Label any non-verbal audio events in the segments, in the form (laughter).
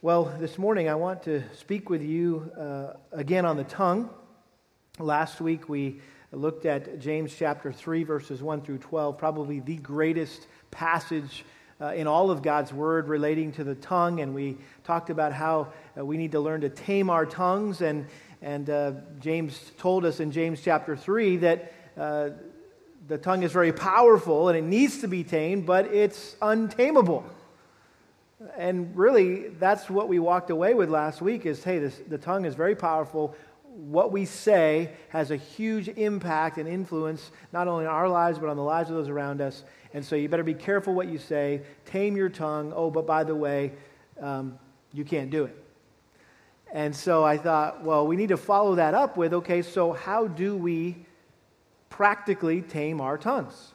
Well, this morning I want to speak with you uh, again on the tongue. Last week we looked at James chapter 3, verses 1 through 12, probably the greatest passage uh, in all of God's word relating to the tongue. And we talked about how uh, we need to learn to tame our tongues. And, and uh, James told us in James chapter 3 that uh, the tongue is very powerful and it needs to be tamed, but it's untamable. And really, that's what we walked away with last week is hey, this, the tongue is very powerful. What we say has a huge impact and influence, not only on our lives, but on the lives of those around us. And so you better be careful what you say, tame your tongue. Oh, but by the way, um, you can't do it. And so I thought, well, we need to follow that up with okay, so how do we practically tame our tongues?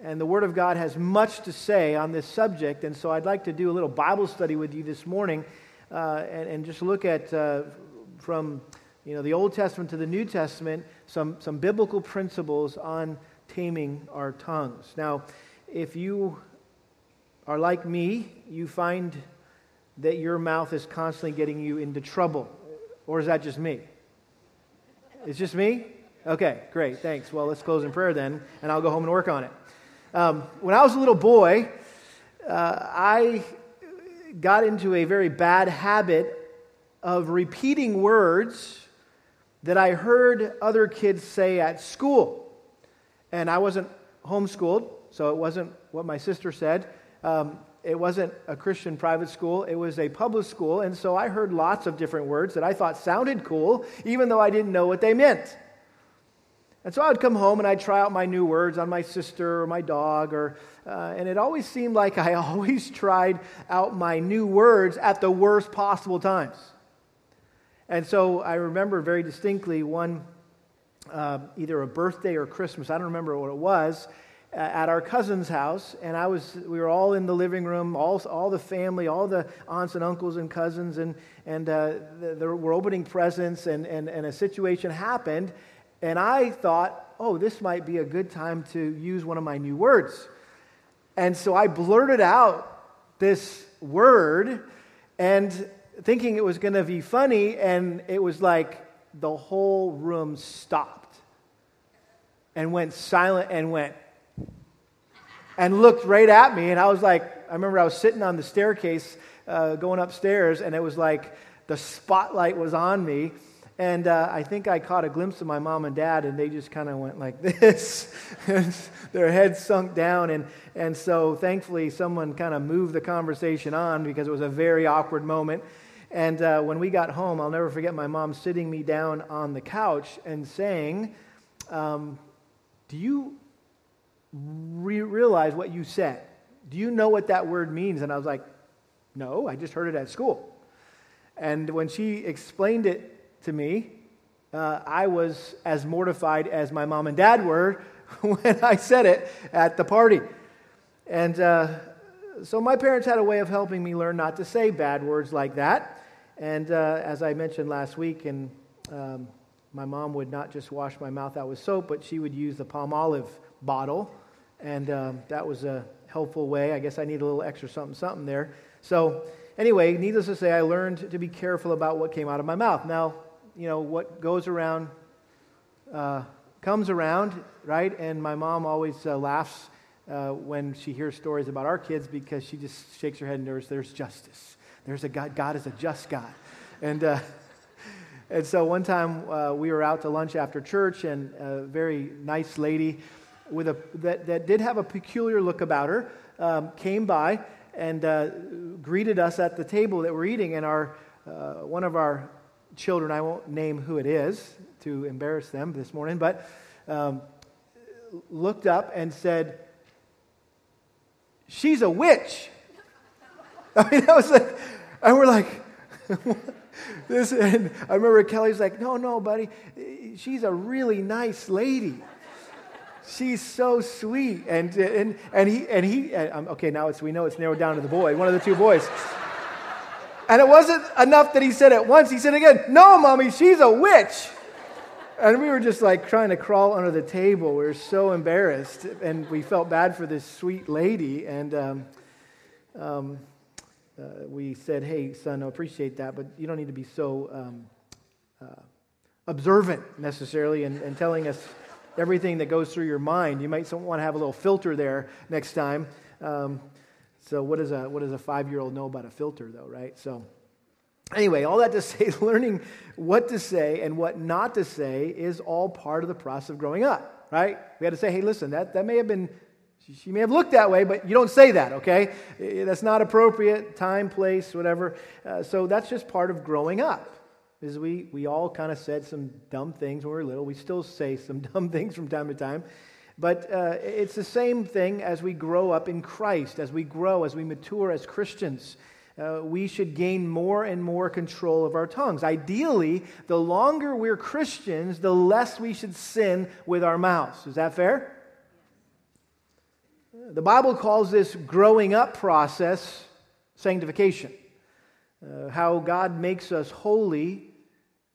And the Word of God has much to say on this subject. And so I'd like to do a little Bible study with you this morning uh, and, and, just look at uh, from you know, the Old Testament to the New Testament some, some biblical principles on taming our tongues. Now, if you are like me, you find that your mouth is constantly getting you into trouble. Or is that just me? It's just me? Okay, great, thanks. Well, let's close in prayer then, and I'll go home and work on it. Um, when I was a little boy, uh, I got into a very bad habit of repeating words that I heard other kids say at school. And I wasn't homeschooled, so it wasn't what my sister said. Um, it wasn't a Christian private school, it was a public school. And so I heard lots of different words that I thought sounded cool, even though I didn't know what they meant. And so I would come home and I'd try out my new words on my sister or my dog, or, uh, and it always seemed like I (laughs) always tried out my new words at the worst possible times. And so I remember very distinctly one, uh, either a birthday or Christmas, I don't remember what it was, at our cousin's house, and I was, we were all in the living room, all, all the family, all the aunts and uncles and cousins, and, and uh, we're opening presents, and, and, and a situation happened, and I thought, oh, this might be a good time to use one of my new words. And so I blurted out this word and thinking it was going to be funny, and it was like the whole room stopped and went silent and went and looked right at me. And I was like, I remember I was sitting on the staircase uh, going upstairs, and it was like the spotlight was on me. And uh, I think I caught a glimpse of my mom and dad, and they just kind of went like (laughs) this. (laughs) Their heads sunk down. And, and so thankfully, someone kind of moved the conversation on because it was a very awkward moment. And uh, when we got home, I'll never forget my mom sitting me down on the couch and saying, um, Do you re- realize what you said? Do you know what that word means? And I was like, No, I just heard it at school. And when she explained it to me, uh, I was as mortified as my mom and dad were (laughs) when I said it at the party. And uh, so my parents had a way of helping me learn not to say bad words like that. And uh, as I mentioned last week, and um, my mom would not just wash my mouth out with soap, but she would use the Palmolive bottle. And um, that was a helpful way. I guess I need a little extra something, something there. So, anyway, needless to say, I learned to be careful about what came out of my mouth. Now, you know, what goes around uh, comes around, right? And my mom always uh, laughs uh, when she hears stories about our kids because she just shakes her head and knows there's justice. There's a God. God is a just God. And, uh, (laughs) and so one time uh, we were out to lunch after church, and a very nice lady with a, that, that did have a peculiar look about her um, came by and uh, greeted us at the table that we're eating. And our, one of our children, I won't name who it is to embarrass them this morning, but um, looked up and said, She's a witch. (laughs) I mean, that was like, and we're like, (laughs) this, and I remember Kelly's like, No, no, buddy, she's a really nice lady. She's so sweet. And, and, and he, and he, and, okay, now it's, we know it's narrowed down to the boy, one of the two boys. And it wasn't enough that he said it once, he said again, No, mommy, she's a witch. And we were just like trying to crawl under the table. We were so embarrassed. And we felt bad for this sweet lady. And um, um, uh, we said, hey, son, I appreciate that, but you don't need to be so um, uh, observant necessarily and, and telling us everything that goes through your mind. You might want to have a little filter there next time. Um, so, what, is a, what does a five year old know about a filter, though, right? So, anyway, all that to (laughs) say, learning what to say and what not to say is all part of the process of growing up, right? We had to say, hey, listen, that, that may have been she may have looked that way, but you don't say that, okay? That's not appropriate, time, place, whatever. Uh, so that's just part of growing up. Is we, we all kind of said some dumb things when we were little. We still say some (laughs) dumb things from time to time. But uh, it's the same thing as we grow up in Christ, as we grow, as we mature as Christians. Uh, we should gain more and more control of our tongues. Ideally, the longer we're Christians, the less we should sin with our mouths. Is that fair? The Bible calls this growing up process sanctification. Uh, how God makes us holy,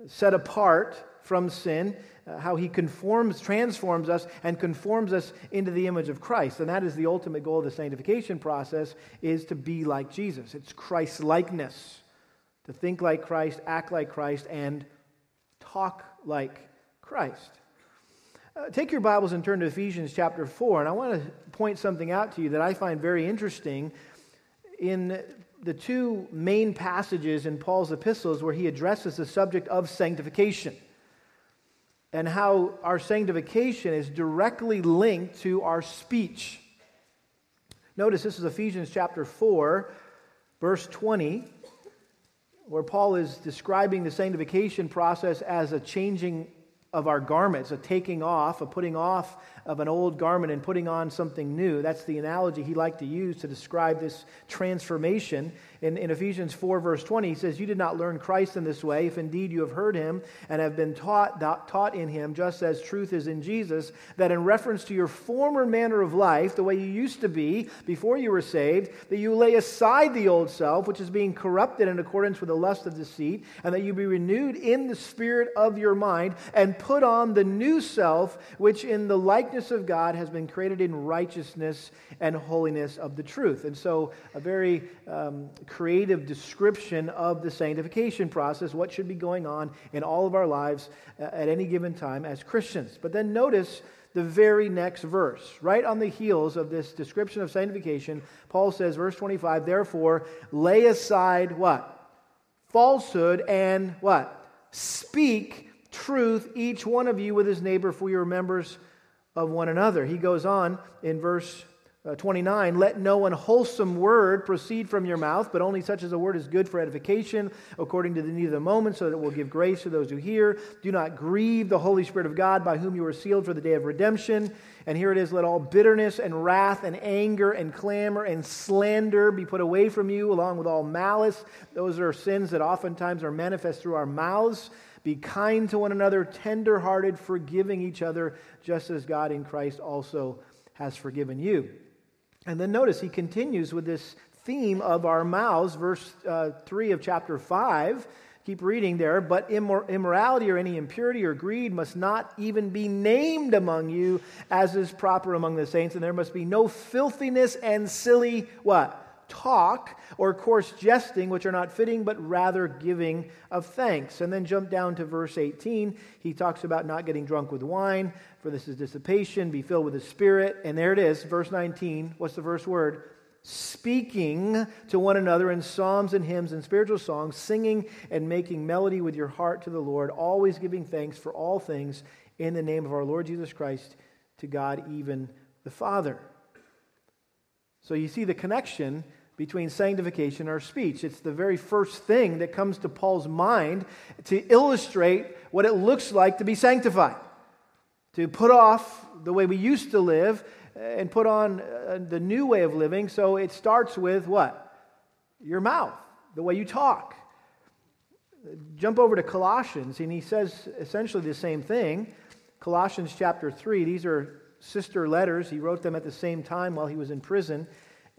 set apart from sin, uh, how he conforms, transforms us, and conforms us into the image of Christ. And that is the ultimate goal of the sanctification process, is to be like Jesus. It's Christ likeness, to think like Christ, act like Christ, and talk like Christ. Uh, take your Bibles and turn to Ephesians chapter 4, and I want to point something out to you that I find very interesting in the two main passages in Paul's epistles where he addresses the subject of sanctification and how our sanctification is directly linked to our speech. Notice this is Ephesians chapter 4, verse 20, where Paul is describing the sanctification process as a changing of our garments, a taking off, a putting off of an old garment and putting on something new. That's the analogy he liked to use to describe this transformation. In, in Ephesians 4, verse 20, he says, You did not learn Christ in this way, if indeed you have heard him and have been taught, taught in him, just as truth is in Jesus, that in reference to your former manner of life, the way you used to be before you were saved, that you lay aside the old self, which is being corrupted in accordance with the lust of deceit, and that you be renewed in the spirit of your mind, and put on the new self, which in the likeness of God has been created in righteousness and holiness of the truth. And so, a very um, creative description of the sanctification process, what should be going on in all of our lives uh, at any given time as Christians. But then notice the very next verse. Right on the heels of this description of sanctification, Paul says, verse 25, therefore, lay aside what? Falsehood and what? Speak truth, each one of you with his neighbor, for you are members of one another. He goes on in verse uh, 29 Let no unwholesome word proceed from your mouth, but only such as a word is good for edification, according to the need of the moment, so that it will give grace to those who hear. Do not grieve the Holy Spirit of God, by whom you were sealed for the day of redemption. And here it is let all bitterness and wrath and anger and clamor and slander be put away from you, along with all malice. Those are sins that oftentimes are manifest through our mouths. Be kind to one another, tender hearted, forgiving each other, just as God in Christ also has forgiven you. And then notice he continues with this theme of our mouths, verse uh, 3 of chapter 5. Keep reading there. But immor- immorality or any impurity or greed must not even be named among you as is proper among the saints. And there must be no filthiness and silly what? Talk or coarse jesting, which are not fitting, but rather giving of thanks. And then jump down to verse 18. He talks about not getting drunk with wine, for this is dissipation, be filled with the Spirit. And there it is, verse 19. What's the first word? Speaking to one another in psalms and hymns and spiritual songs, singing and making melody with your heart to the Lord, always giving thanks for all things in the name of our Lord Jesus Christ to God, even the Father. So you see the connection between sanctification our speech. It's the very first thing that comes to Paul's mind to illustrate what it looks like to be sanctified, to put off the way we used to live and put on uh, the new way of living. So it starts with what? Your mouth, the way you talk. Jump over to Colossians, and he says essentially the same thing. Colossians chapter 3, these are sister letters. He wrote them at the same time while he was in prison.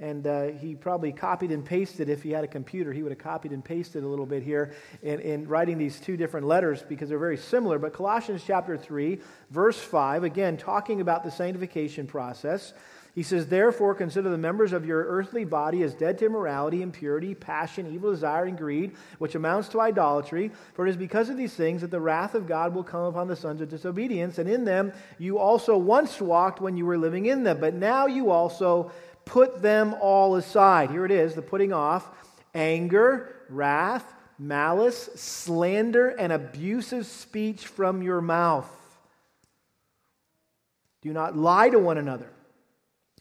And uh, he probably copied and pasted, if he had a computer, he would have copied and pasted a little bit here in, in writing these two different letters because they're very similar. But Colossians chapter 3, verse 5, again, talking about the sanctification process, He says, Therefore, consider the members of your earthly body as dead to immorality, impurity, passion, evil desire, and greed, which amounts to idolatry. For it is because of these things that the wrath of God will come upon the sons of disobedience. And in them you also once walked when you were living in them. But now you also put them all aside. Here it is the putting off anger, wrath, malice, slander, and abusive speech from your mouth. Do not lie to one another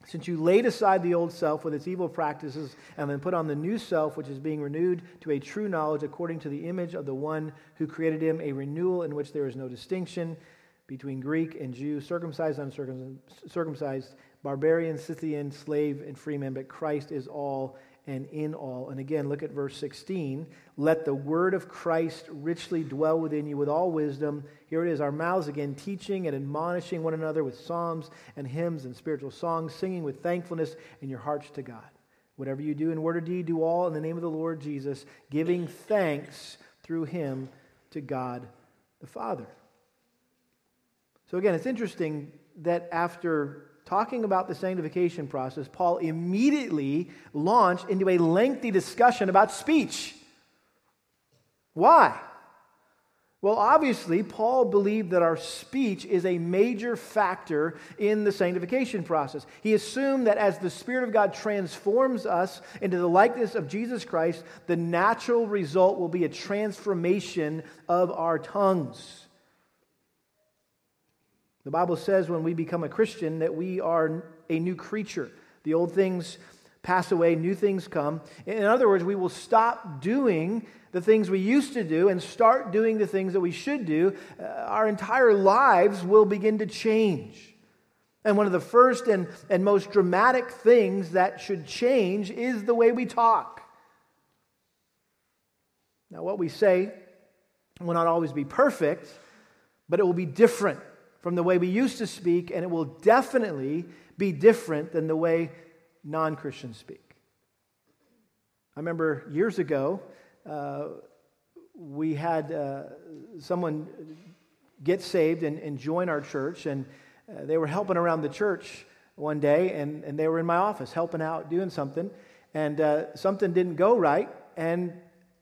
since you laid aside the old self with its evil practices and then put on the new self, which is being renewed to a true knowledge according to the image of the one who created him, a renewal in which there is no distinction between Greek and Jew, circumcised, uncircumcised, barbarian, Scythian, slave, and freeman, but Christ is all and in all. And again, look at verse 16. Let the word of Christ richly dwell within you with all wisdom. Here it is, our mouths again, teaching and admonishing one another with psalms and hymns and spiritual songs, singing with thankfulness in your hearts to God. Whatever you do in word or deed, do all in the name of the Lord Jesus, giving thanks through him to God the Father. So again, it's interesting that after talking about the sanctification process, Paul immediately launched into a lengthy discussion about speech. Why? Well, obviously, Paul believed that our speech is a major factor in the sanctification process. He assumed that as the Spirit of God transforms us into the likeness of Jesus Christ, the natural result will be a transformation of our tongues. The Bible says when we become a Christian that we are a new creature. The old things pass away, new things come. In other words, we will stop doing the things we used to do and start doing the things that we should do. Uh, our entire lives will begin to change. And one of the first and, and most dramatic things that should change is the way we talk. Now, what we say will not always be perfect, but it will be different from the way we used to speak, and it will definitely be different than the way non Christians speak. I remember years ago, uh, we had uh, someone get saved and, and, join our church, and uh, they were helping around the church one day, and, and they were in my office helping out, doing something, and uh, something didn't go right, and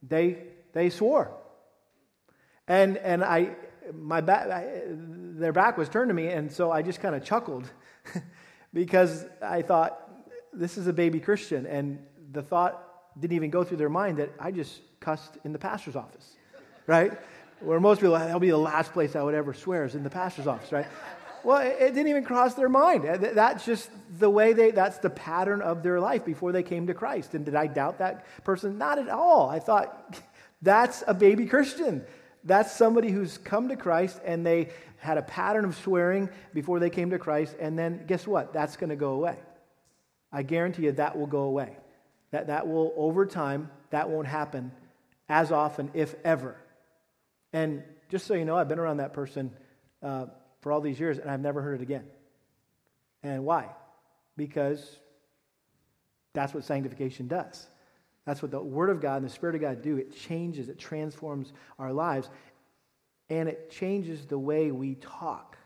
they, they swore. And, and I, my back, their back was turned to me, and so I just kind of chuckled (laughs) because I thought, this is a baby Christian. And the thought didn't even go through their mind that I just cussed in the pastor's office, right? Where most people, that'll be the last place I would ever swear is in the pastor's office, right? Well, it, didn't even cross their mind. That's just the way they, that's the pattern of their life before they came to Christ. And did I doubt that person? Not at all. I thought, (laughs) that's a baby Christian. That's somebody who's come to Christ and they had a pattern of swearing before they came to Christ, and then guess what? That's going to go away. I guarantee you that will go away. That, that will, over time, that won't happen as often, if ever. And just so you know, I've been around that person uh, for all these years, and I've never heard it again. And why? Because that's what sanctification does. That's what the Word of God and the Spirit of God do. It changes, it transforms our lives, and it changes the way we talk.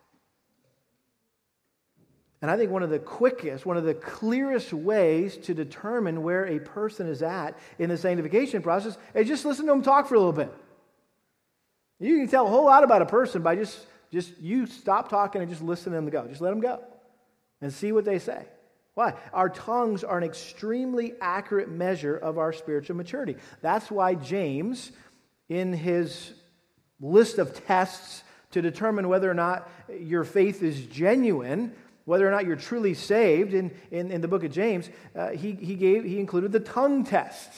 And I think one of the quickest, one of the clearest ways to determine where a person is at in the sanctification process is just listen to them talk for a little bit. You can tell a whole lot about a person by just, just you stop talking and just listen to them go. Just let them go and see what they say. Why? Our tongues are an extremely accurate measure of our spiritual maturity. That's why James, in his list of tests to determine whether or not your faith is genuine, whether or not you're truly saved, in, in, in the book of James, uh, he, he, gave, he included the tongue test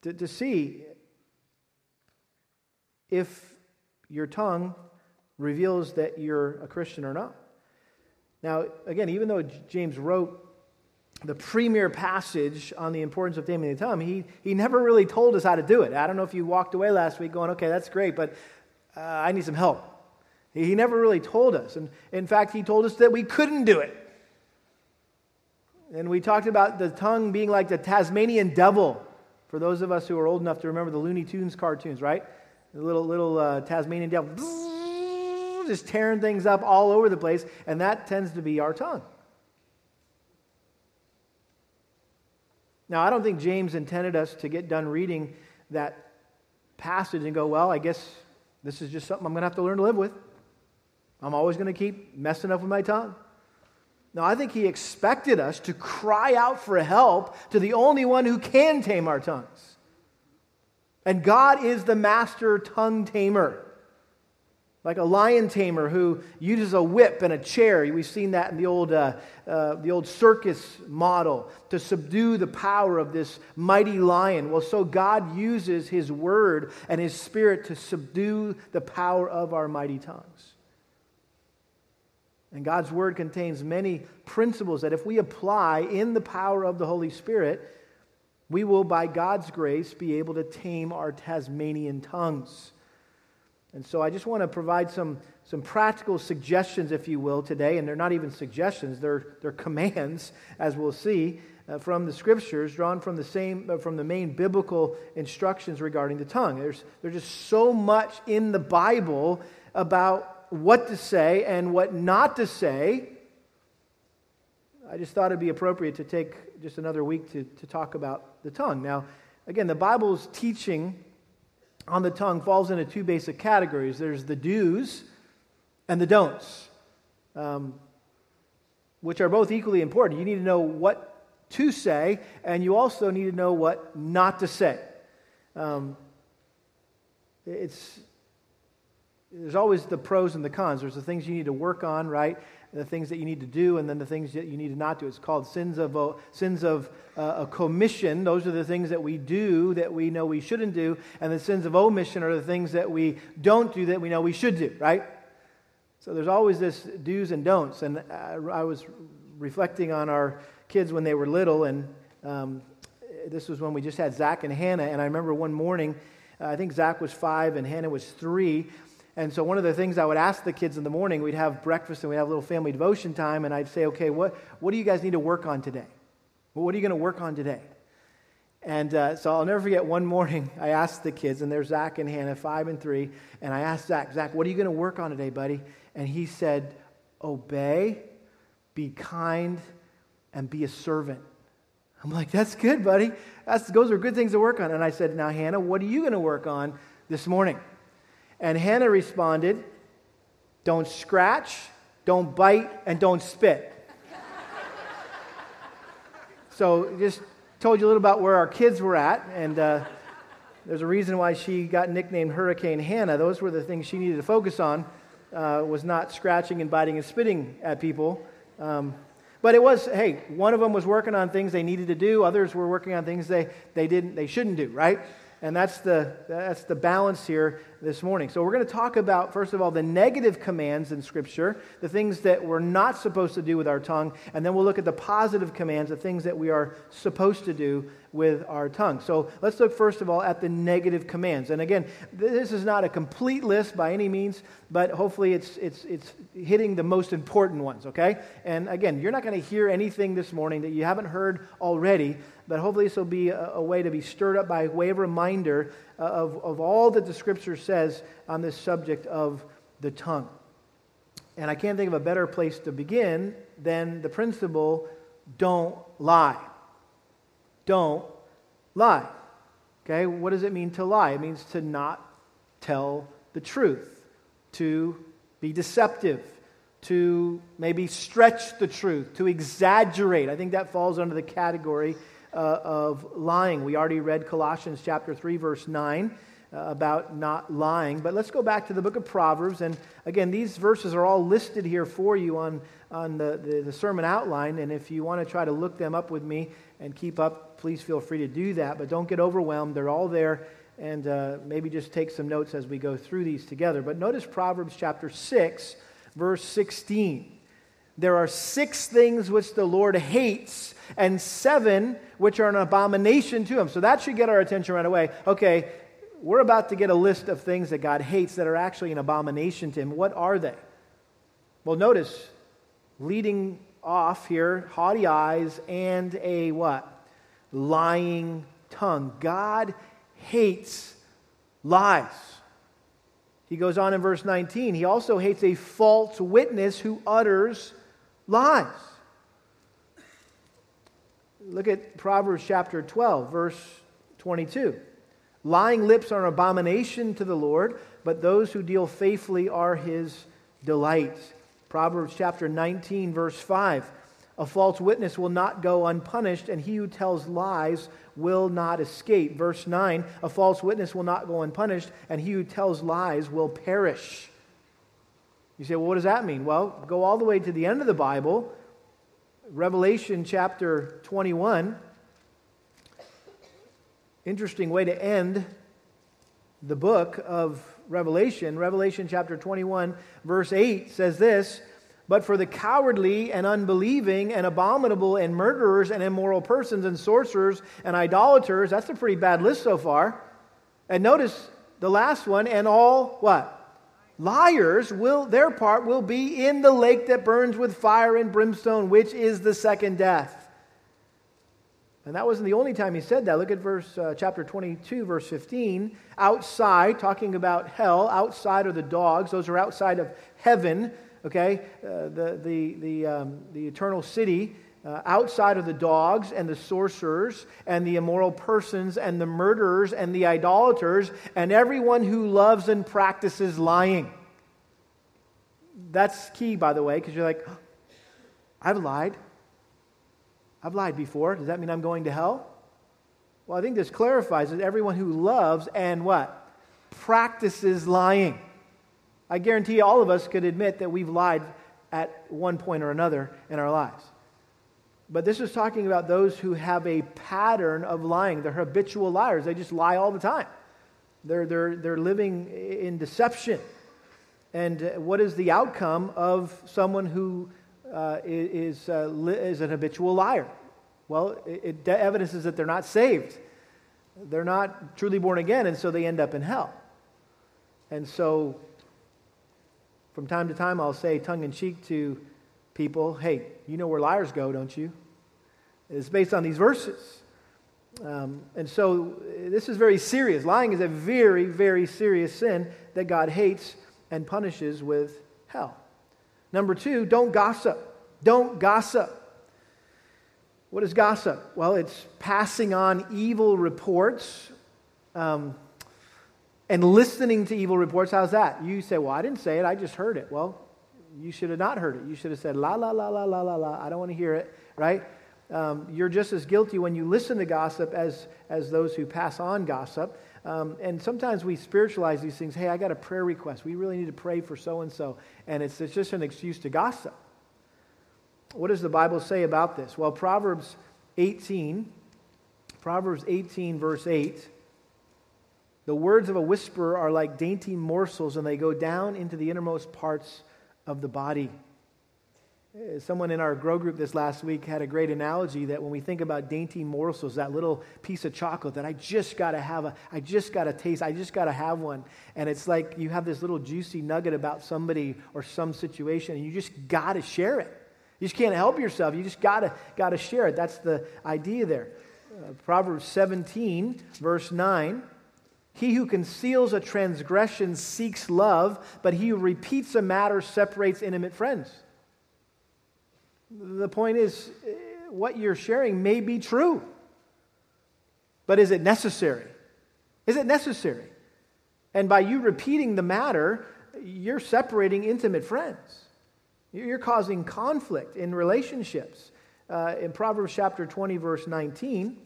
to, to see if your tongue reveals that you're a Christian or not. Now, again, even though James wrote the premier passage on the importance of taming the tongue, he, he never really told us how to do it. I don't know if you walked away last week going, okay, that's great, but uh, I need some help. He, he never really told us. And in fact, he told us that we couldn't do it. And we talked about the tongue being like the Tasmanian devil. For those of us who are old enough to remember the Looney Tunes cartoons, right? The little, little uh, Tasmanian devil just tearing things up all over the place, and that tends to be our tongue. Now, I don't think James intended us to get done reading that passage and go, well, I guess this is just something I'm going to have to learn to live with. I'm always going to keep messing up with my tongue. No, I think he expected us to cry out for help to the only one who can tame our tongues. And God is the master tongue tamer. Like a lion tamer who uses a whip and a chair. We've seen that in the old, uh, uh, the old circus model to subdue the power of this mighty lion. Well, so God uses his word and his spirit to subdue the power of our mighty tongues. And God's word contains many principles that if we apply in the power of the Holy Spirit, we will, by God's grace, be able to tame our Tasmanian tongues. And so I just want to provide some, some practical suggestions, if you will, today. And they're not even suggestions, they're, they're (laughs) commands, as we'll see, uh, from the scriptures, drawn from the, same, uh, from the main biblical instructions regarding the tongue. There's, there's just so much in the Bible about what to say and what not to say. I just thought it'd be appropriate to take just another week to, to talk about the tongue. Now, again, the Bible's teaching on the tongue falls into two basic categories there's the do's and the don'ts, um, which are both equally important. You need to know what to say, and you also need to know what not to say. Um, it's, there's always the pros and the cons. There's the things you need to work on, right? The things that you need to do, and then the things that you need to not do. It's called sins of, uh, sins of uh, a commission. Those are the things that we do that we know we shouldn't do. And the sins of omission are the things that we don't do that we know we should do, right? So there's always this do's and don'ts. And I, I was reflecting on our kids when they were little, and um, this was when we just had Zach and Hannah. And I remember one morning, uh, I think Zach was five and Hannah was three and so, one of the things I would ask the kids in the morning, we'd have breakfast and we'd have a little family devotion time, and I'd say, okay, what, what do you guys need to work on today? What are you going to work on today? And uh, so I'll never forget one morning, (laughs) I asked the kids, and there's Zach and Hannah, five and three, and I asked Zach, Zach, what are you going to work on today, buddy? And he said, obey, be kind, and be a servant. I'm like, that's good, buddy. That's, those are good things to work on. And I said, now, Hannah, what are you going to work on this morning? And Hannah responded, Don't scratch, don't bite, and don't spit. (laughs) so just told you a little about where our kids were at, and uh, there's a reason why she got nicknamed Hurricane Hannah. Those were the things she needed to focus on, uh, was not scratching and biting and spitting at people. Um, but it was, hey, one of them was working on things they needed to do, others were working on things they, they didn't, they shouldn't do, right? And that's the, that's the balance here this morning. So, we're going to talk about, first of all, the negative commands in Scripture, the things that we're not supposed to do with our tongue. And then we'll look at the positive commands, the things that we are supposed to do with our tongue. So let's look first of all at the negative commands. And again, this is not a complete list by any means, but hopefully it's, it's, it's hitting the most important ones, okay? And again, you're not going to hear anything this morning that you haven't heard already, but hopefully this will be a, a way to be stirred up by way of reminder Uh, of, of all that the scripture says on this subject of the tongue. And I can't think of a better place to begin than the principle don't lie don't lie. Okay, what does it mean to lie? It means to not tell the truth, to be deceptive, to maybe stretch the truth, to exaggerate. I think that falls under the category uh, of lying. We already read Colossians chapter 3 verse 9 uh, about not lying. But let's go back to the book of Proverbs. And again, these verses are all listed here for you on, on the, the, the sermon outline. And if you want to try to look them up with me and keep up please feel free to do that. But don't get overwhelmed. They're all there. And uh, maybe just take some notes as we go through these together. But notice Proverbs chapter 6, verse 16. There are six things which the Lord hates, and seven which are an abomination to him. So that should get our attention right away. Okay, we're about to get a list of things that God hates that are actually an abomination to him. What are they? Well, notice, leading off here, haughty eyes and a what? lying tongue. God hates lies. He goes on in verse 19. He also hates a false witness who utters lies. Look at Proverbs chapter 12, verse 22. Lying lips are an abomination to the Lord, but those who deal faithfully are his delight. Proverbs chapter 19, verse 5. A false witness will not go unpunished, and he who tells lies will not escape. Verse 9 A false witness will not go unpunished, and he who tells lies will perish. You say, well, what does that mean? Well, go all the way to the end of the Bible, Revelation chapter 21. Interesting way to end the book of Revelation. Revelation chapter 21, verse 8 says this but for the cowardly and unbelieving and abominable and murderers and immoral persons and sorcerers and idolaters, that's a pretty bad list so far. And notice the last one, and all what? Liars will their part will be in the lake that burns with fire and brimstone, which is the second death. And that wasn't the only time he said that. Look at verse uh, chapter 22 verse 15. Outside talking about hell, outside are the dogs. Those are outside of heaven okay? Uh, the, the, the, um, the eternal city uh, outside of the dogs and the sorcerers and the immoral persons and the murderers and the idolaters and everyone who loves and practices lying. That's key, by the way, because you're like, I've lied. I've lied before. Does that mean I'm going to hell? Well, I think this clarifies that everyone who loves and what? Practices lying. I guarantee all of us could admit that we've lied at one point or another in our lives. But this is talking about those who have a pattern of lying. They're habitual liars. They just lie all the time. They're, they're, they're living in deception. And what is the outcome of someone who uh, is, uh, is an habitual liar? Well, it, it evidences that they're not saved. They're not truly born again, and so they end up in hell. And so from time to time, I'll say tongue in cheek to people, hey, you know where liars go, don't you? It's based on these verses. Um, and so this is very serious. Lying is a very, very serious sin that God hates and punishes with hell. Number two, don't gossip. Don't gossip. What is gossip? Well, it's passing on evil reports. Um, and listening to evil reports, how's that? You say, Well, I didn't say it, I just heard it. Well, you should have not heard it. You should have said, La, la, la, la, la, la, la. I don't want to hear it, right? Um, you're just as guilty when you listen to gossip as, as those who pass on gossip. Um, and sometimes we spiritualize these things. Hey, I got a prayer request. We really need to pray for so and so. And it's, it's just an excuse to gossip. What does the Bible say about this? Well, Proverbs 18, Proverbs 18, verse 8 the words of a whisperer are like dainty morsels, and they go down into the innermost parts of the body. Uh, someone in our grow group this last week had a great analogy that when we think about dainty morsels, that little piece of chocolate that I just got to have, a, I just got to taste, I just got to have one. And it's like you have this little juicy nugget about somebody or some situation, and you just got to share it. You just can't help yourself. You just got to got to share it. That's the idea there. Uh, Proverbs 17, verse 9. He who conceals a transgression seeks love, but he who repeats a matter separates intimate friends. The point is, what you're sharing may be true, but is it necessary? Is it necessary? And by you repeating the matter, you're separating intimate friends. You're causing conflict in relationships. Uh, in Proverbs chapter 20, verse 19,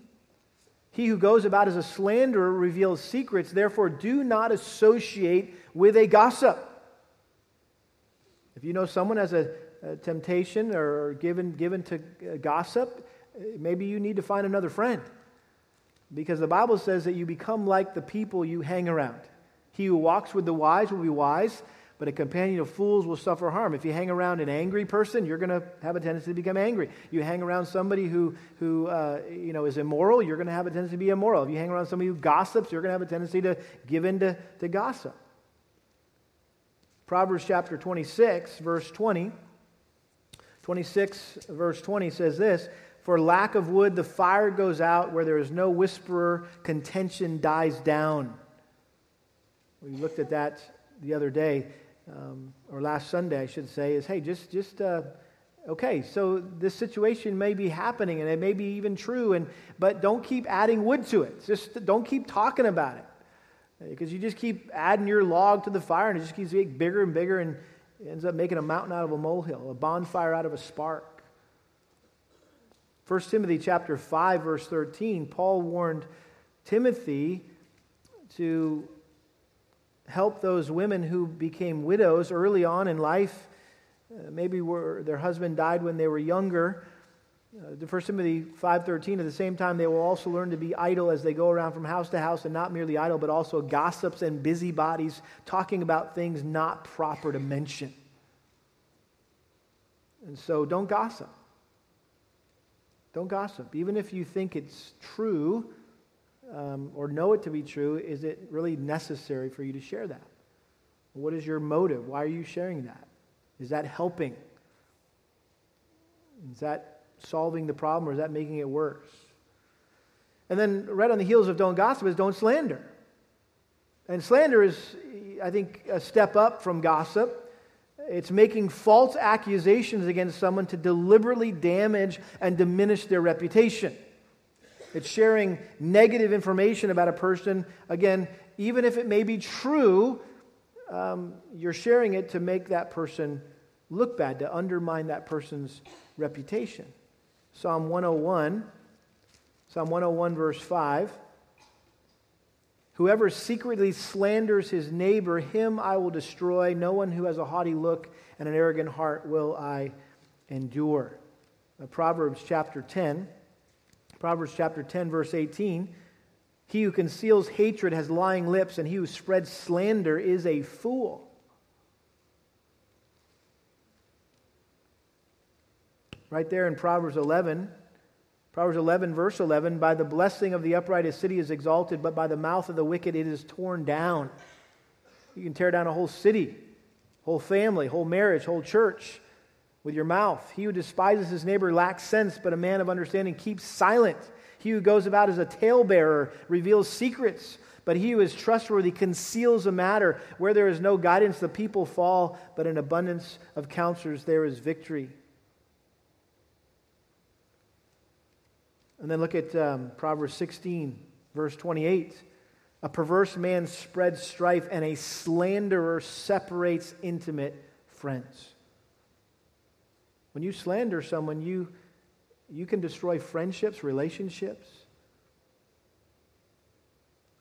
he who goes about as a slanderer reveals secrets. Therefore, do not associate with a gossip. If you know someone has a, a Uh, temptation or given, given to uh, gossip, uh, maybe you need to find another friend. Because the Bible says that you become like the people you hang around. He who walks with the wise will be wise, but a companion of fools will suffer harm. If you hang around an angry person, you're going to have a tendency to become angry. You hang around somebody who, who uh, you know, is immoral, you're going to have a tendency to be immoral. If you hang around somebody who gossips, you're going to have a tendency to give in to, to gossip. Proverbs chapter 26, verse 20. 26, verse 20 says this For lack of wood, the fire goes out. Where there is no whisperer, contention dies down. We looked at that the other day, um, or last Sunday, I should say, is hey, just, just, uh, okay, so this situation may be happening and it may be even true, and, but don't keep adding wood to it. Just don't keep talking about it. Because you just keep adding your log to the fire and it just keeps getting bigger and bigger and ends up making a mountain out of a molehill, a bonfire out of a spark. 1 Timothy chapter 5 verse 13, Paul warned Timothy to help those women who became widows early on in life. Uh, maybe were, their husband died when they were younger. Uh, 1 Timothy 5.13, at the same time, they will also learn to be idle as they go around from house to house, and not merely idle, but also gossips and busybodies, talking about things not proper to mention. And so don't gossip. Don't gossip. Even if you think it's true, um, or know it to be true, is it really necessary for you to share that? What is your motive? Why are you sharing that? Is that helping? Is that solving the problem or is that making it worse? And then, right on the heels of don't gossip, is don't slander. And slander is, I think, a step up from gossip. It's making false accusations against someone to deliberately damage and diminish their reputation. It's sharing negative information about a person. Again, even if it may be true, um, you're sharing it to make that person look bad, to undermine that person's reputation. Psalm 101, Psalm 101, verse 5. Whoever secretly slanders his neighbor, him I will destroy. No one who has a haughty look and an arrogant heart will I endure. Proverbs chapter 10. Proverbs chapter 10, verse 18. He who conceals hatred has lying lips, and he who spreads slander is a fool. Right there in Proverbs 11, Proverbs 11, verse 11 By the blessing of the upright, a city is exalted, but by the mouth of the wicked, it is torn down. You can tear down a whole city, whole family, whole marriage, whole church with your mouth. He who despises his neighbor lacks sense, but a man of understanding keeps silent. He who goes about as a talebearer reveals secrets, but he who is trustworthy conceals a matter. Where there is no guidance, the people fall, but in abundance of counselors there is victory. And then look at um, Proverbs 16, verse 28. A perverse man spreads strife, and a slanderer separates intimate friends. When you slander someone, you, you can destroy friendships, relationships.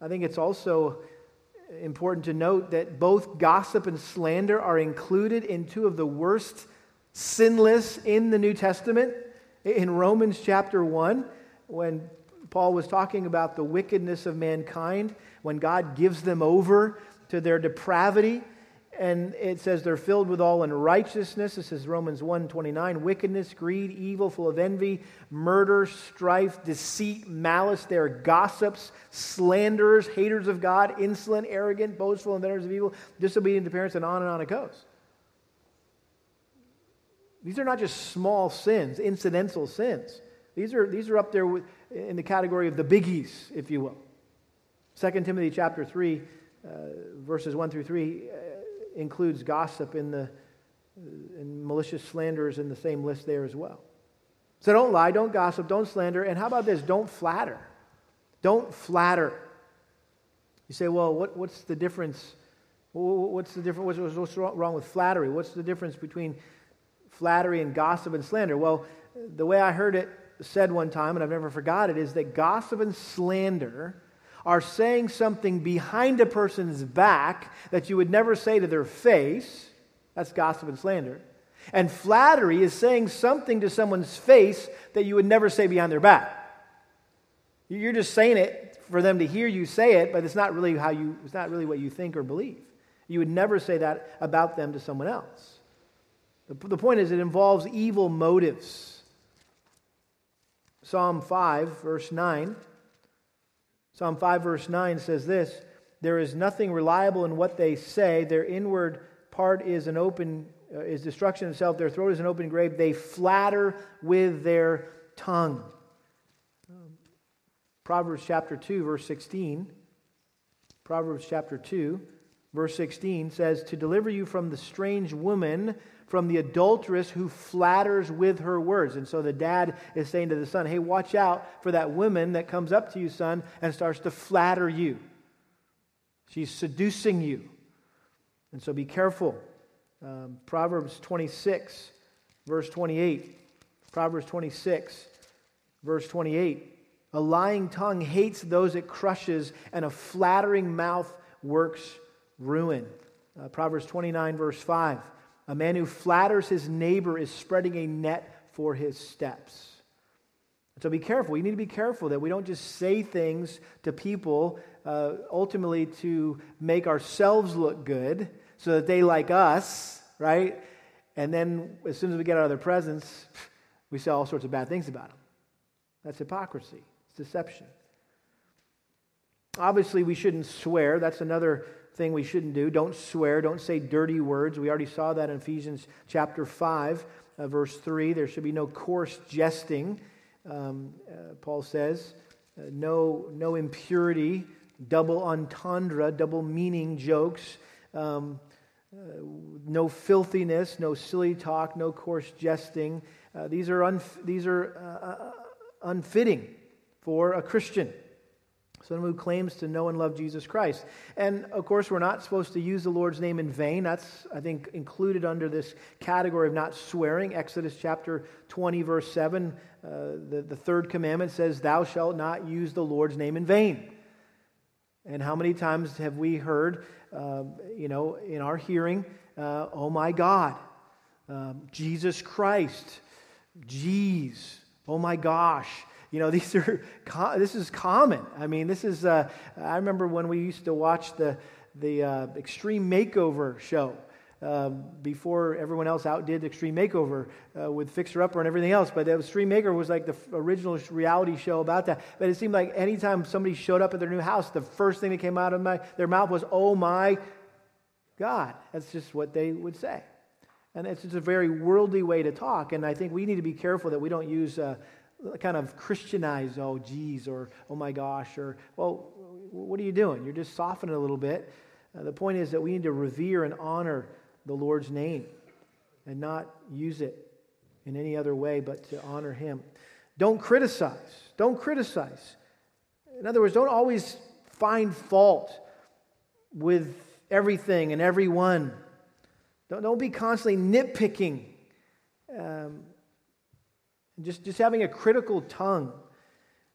I think it's also important to note that both gossip and slander are included in two of the worst sin lists in the New Testament. In Romans chapter 1, when Paul was talking about the wickedness of mankind, when God gives them over to their depravity, and it says they're filled with all unrighteousness. This is Romans 1:29. Wickedness, greed, evil, full of envy, murder, strife, deceit, malice. They're gossips, slanderers, haters of God, insolent, arrogant, boastful, inventors of evil, disobedient to parents, and on and on it goes. These are not just small sins, incidental sins. These are, these are up there with, in the category of the biggies, if you will. 2 Timothy chapter 3, uh, verses 1 through 3. Uh, includes gossip in the and malicious slanders in the same list there as well. So don't lie, don't gossip, don't slander, and how about this? Don't flatter. Don't flatter. You say, well, what, what's the difference? What's the difference? What's, what's wrong with flattery? What's the difference between flattery and gossip and slander? Well, the way I heard it said one time, and I've never forgot it, is that gossip and slander are saying something behind a person's back that you would never say to their face. That's gossip and slander. And flattery is saying something to someone's face that you would never say behind their back. You're just saying it for them to hear you say it, but it's not really how you it's not really what you think or believe. You would never say that about them to someone else. The, the point is it involves evil motives. Psalm 5 verse 9 Psalm 5, verse 9 says this There is nothing reliable in what they say. Their inward part is an open, uh, is destruction itself. Their throat is an open grave. They flatter with their tongue. Proverbs chapter 2, verse 16. Proverbs chapter 2, verse 16 says, To deliver you from the strange woman, from the adulteress who flatters with her words. And so the dad is saying to the son, Hey, watch out for that woman that comes up to you, son, and starts to flatter you. She's seducing you. And so be careful. Um, Proverbs 26, verse 28. Proverbs 26, verse 28. A lying tongue hates those it crushes, and a flattering mouth works ruin. Uh, Proverbs 29, verse 5. A man who flatters his neighbor is spreading a net for his steps. So be careful. We need to be careful that we don't just say things to people uh, ultimately to make ourselves look good so that they like us, right? And then as soon as we get out of their presence, (laughs) we say all sorts of bad things about them. That's hypocrisy, it's deception. Obviously, we shouldn't swear. That's another thing we shouldn't do. Don't swear. Don't say dirty words. We already saw that in Ephesians chapter 5, uh, verse 3. There should be no coarse jesting, um, uh, Paul says. Uh, no, no impurity, double entendre, double meaning jokes. Um, uh, no filthiness, no silly talk, no coarse jesting. Uh, these are, unf- these are uh, unfitting for a Christian someone who claims to know and love Jesus Christ. And of course, we're not supposed to use the Lord's name in vain. That's, I think, included under this category of not swearing. Exodus chapter 20, verse 7, uh, the, the third commandment says, Thou shalt not use the Lord's name in vain. And how many times have we heard, uh, you know, in our hearing, uh, oh my God, um, Jesus Christ, Jeez, oh my gosh. You know, (laughs) these are, this is common. I mean, this is, uh, I remember when we used to watch the, the uh, Extreme Makeover show. Uh, before everyone else outdid Extreme Makeover uh, with Fixer Upper and everything else. But Extreme Makeover was like the original reality show about that. But it seemed like anytime somebody showed up at their new house, the first thing that came out of my, their mouth was, Oh my God. That's just what they would say. And it's just a very worldly way to talk. And I think we need to be careful that we don't use uh, kind of Christianize, oh, geez, or oh my gosh, or, well, what are you doing? You're just softening a little bit. Uh, the point is that we need to revere and honor the Lord's name and not use it in any other way but to honor Him. Don't criticize. Don't criticize. In other words, don't always find fault with everything and everyone. Don't, don't be constantly nitpicking. Um, just, just having a critical tongue.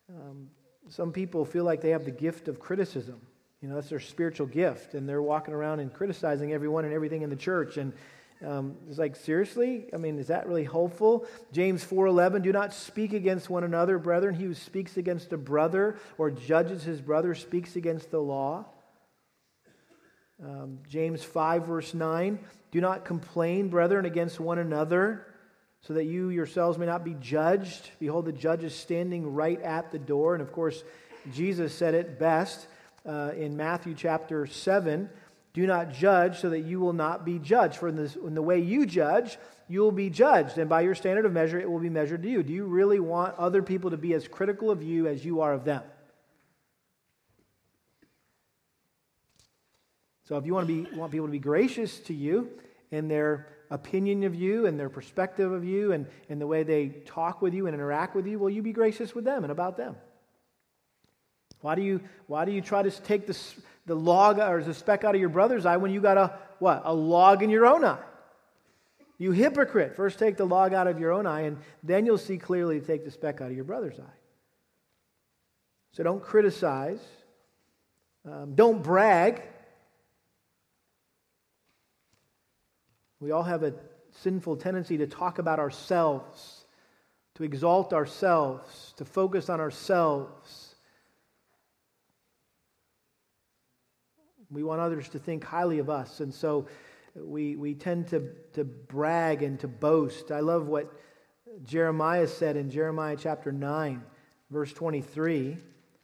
Um, some people feel like they have the gift of criticism. You know, that's their spiritual gift, and they're walking around and criticizing everyone and everything in the church. And um, it's like, seriously? I mean, is that really hopeful? James 4.11, do not speak against one another, brethren. He who speaks against a brother or judges his brother speaks against the law. Um, James 5, verse 9, do not complain, brethren, against one another so that you yourselves may not be judged. Behold, the judge is standing right at the door. And of course, Jesus said it best uh, in Matthew chapter 7 Do not judge so that you will not be judged. For in, this, in the way you judge, you will be judged. And by your standard of measure, it will be measured to you. Do you really want other people to be as critical of you as you are of them? So if you want, to be, want people to be gracious to you in their opinion of you and their perspective of you and, and the way they talk with you and interact with you, will you be gracious with them and about them? Why do you, why do you try to take the, the log or the speck out of your brother's eye when you got a, what, a log in your own eye? You hypocrite. First take the log out of your own eye, and then you'll see clearly to take the speck out of your brother's eye. So don't criticize. Um, don't brag. We all have a sinful tendency to talk about ourselves, to exalt ourselves, to focus on ourselves. We want others to think highly of us, and so we, we tend to, to brag and to boast. I love what Jeremiah said in Jeremiah chapter 9, verse 23.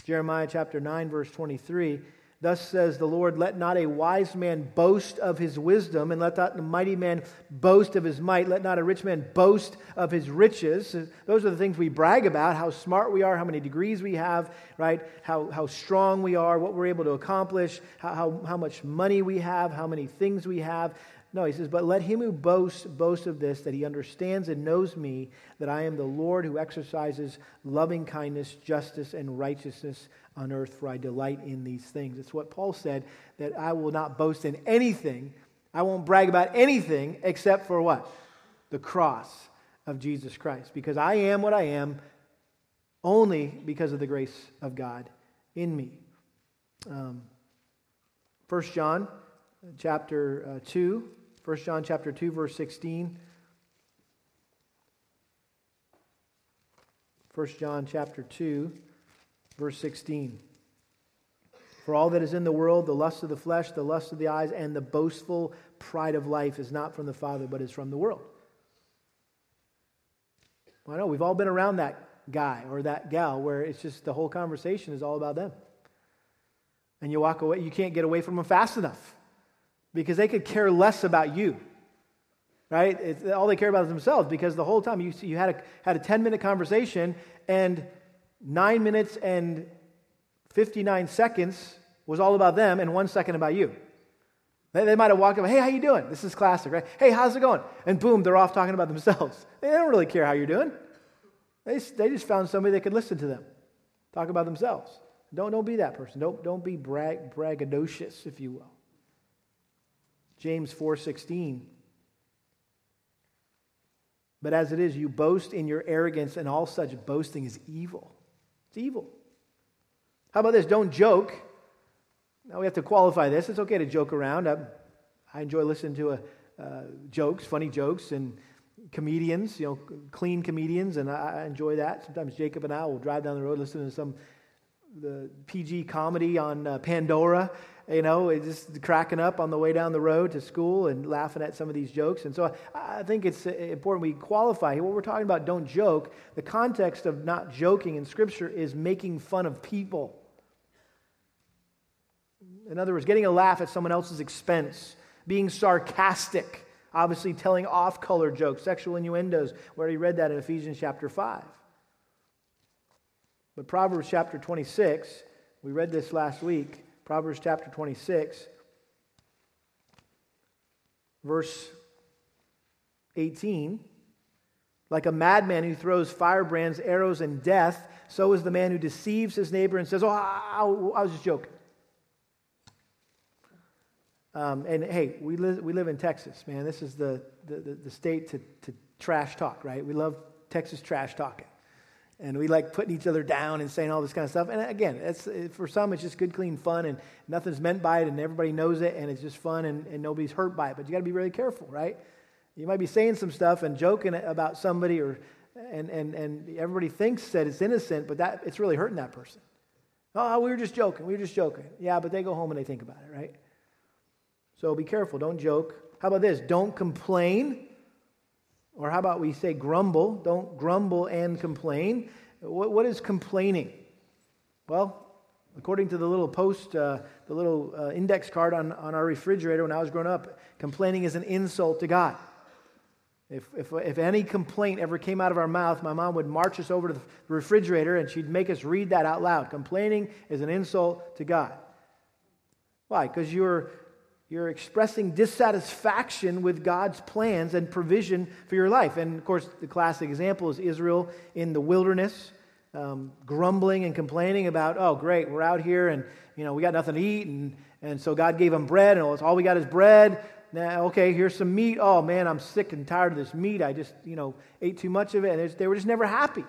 Jeremiah chapter 9, verse 23. Thus says the Lord, let not a wise man boast of his wisdom, and let not a mighty man boast of his might. Let not a rich man boast of his riches. Those are the things we brag about how smart we are, how many degrees we have, right? How, how strong we are, what we're able to accomplish, how, how, how much money we have, how many things we have. No, he says, but let him who boasts boast of this, that he understands and knows me, that I am the Lord who exercises loving kindness, justice, and righteousness on earth, for I delight in these things. It's what Paul said that I will not boast in anything. I won't brag about anything except for what? The cross of Jesus Christ. Because I am what I am only because of the grace of God in me. Um, 1 John chapter uh, 2, 1 John chapter 2, verse 16. 1 John chapter 2 Verse 16. For all that is in the world, the lust of the flesh, the lust of the eyes, and the boastful pride of life is not from the Father, but is from the world. Well, I know we've all been around that guy or that gal where it's just the whole conversation is all about them. And you walk away, you can't get away from them fast enough because they could care less about you. Right? It's, all they care about is themselves because the whole time you, you had, a, had a 10 minute conversation and nine minutes and 59 seconds was all about them and one second about you. They, they might have walked up, hey, how you doing? This is classic, right? Hey, how's it going? And boom, they're off talking about themselves. (laughs) They don't really care how you're doing. They, they just found somebody that could listen to them, talk about themselves. Don't, don't be that person. Don't, don't be brag, braggadocious, if you will. James 4.16 But as it is, you boast in your arrogance, and all such boasting is evil. It's evil. How about this? Don't joke. Now we have to qualify this. It's okay to joke around. I, I enjoy listening to uh, uh, jokes, funny jokes, and comedians, you know, clean comedians, and I, I, enjoy that. Sometimes Jacob and I will drive down the road listening to some the PG comedy on uh, Pandora, you know, just cracking up on the way down the road to school and laughing at some of these jokes. And so I, I think it's important we qualify What we're talking about, don't joke. The context of not joking in Scripture is making fun of people. In other words, getting a laugh at someone else's expense, being sarcastic, obviously telling off color jokes, sexual innuendos. We already read that in Ephesians chapter 5. But Proverbs chapter 26, we read this last week, Proverbs chapter 26, verse 18. Like a madman who throws firebrands, arrows, and death, so is the man who deceives his neighbor and says, Oh, I, I was just joking. Um, and hey, we live, we live in Texas, man. This is the, the, the state to, to trash talk, right? We love Texas trash talking and we like putting each other down and saying all this kind of stuff. And again, it's, for some, it's just good, clean fun, and nothing's meant by it, and everybody knows it, and it's just fun, and, and nobody's hurt by it. But you got to be really careful, right? You might be saying some stuff and joking about somebody, or and and and everybody thinks that it's innocent, but that it's really hurting that person. Oh, we were just joking. We were just joking. Yeah, but they go home and they think about it, right? So be careful. Don't joke. How about this? Don't complain or how about we say grumble? Don't grumble and complain. What, what is complaining? Well, according to the little post, uh, the little uh, index card on, on our refrigerator when I was growing up, complaining is an insult to God. If, if, if any complaint ever came out of our mouth, my mom would march us over to the refrigerator and she'd make us read that out loud. Complaining is an insult to God. Why? Because you're you're expressing dissatisfaction with God's plans and provision for your life. And of course, the classic example is Israel in the wilderness, um, grumbling and complaining about, oh, great, we're out here and, you know, we got nothing to eat. And, and so God gave them bread, and all we got is bread. Now, okay, here's some meat. Oh, man, I'm sick and tired of this meat. I just, you know, ate too much of it. And they were just never happy,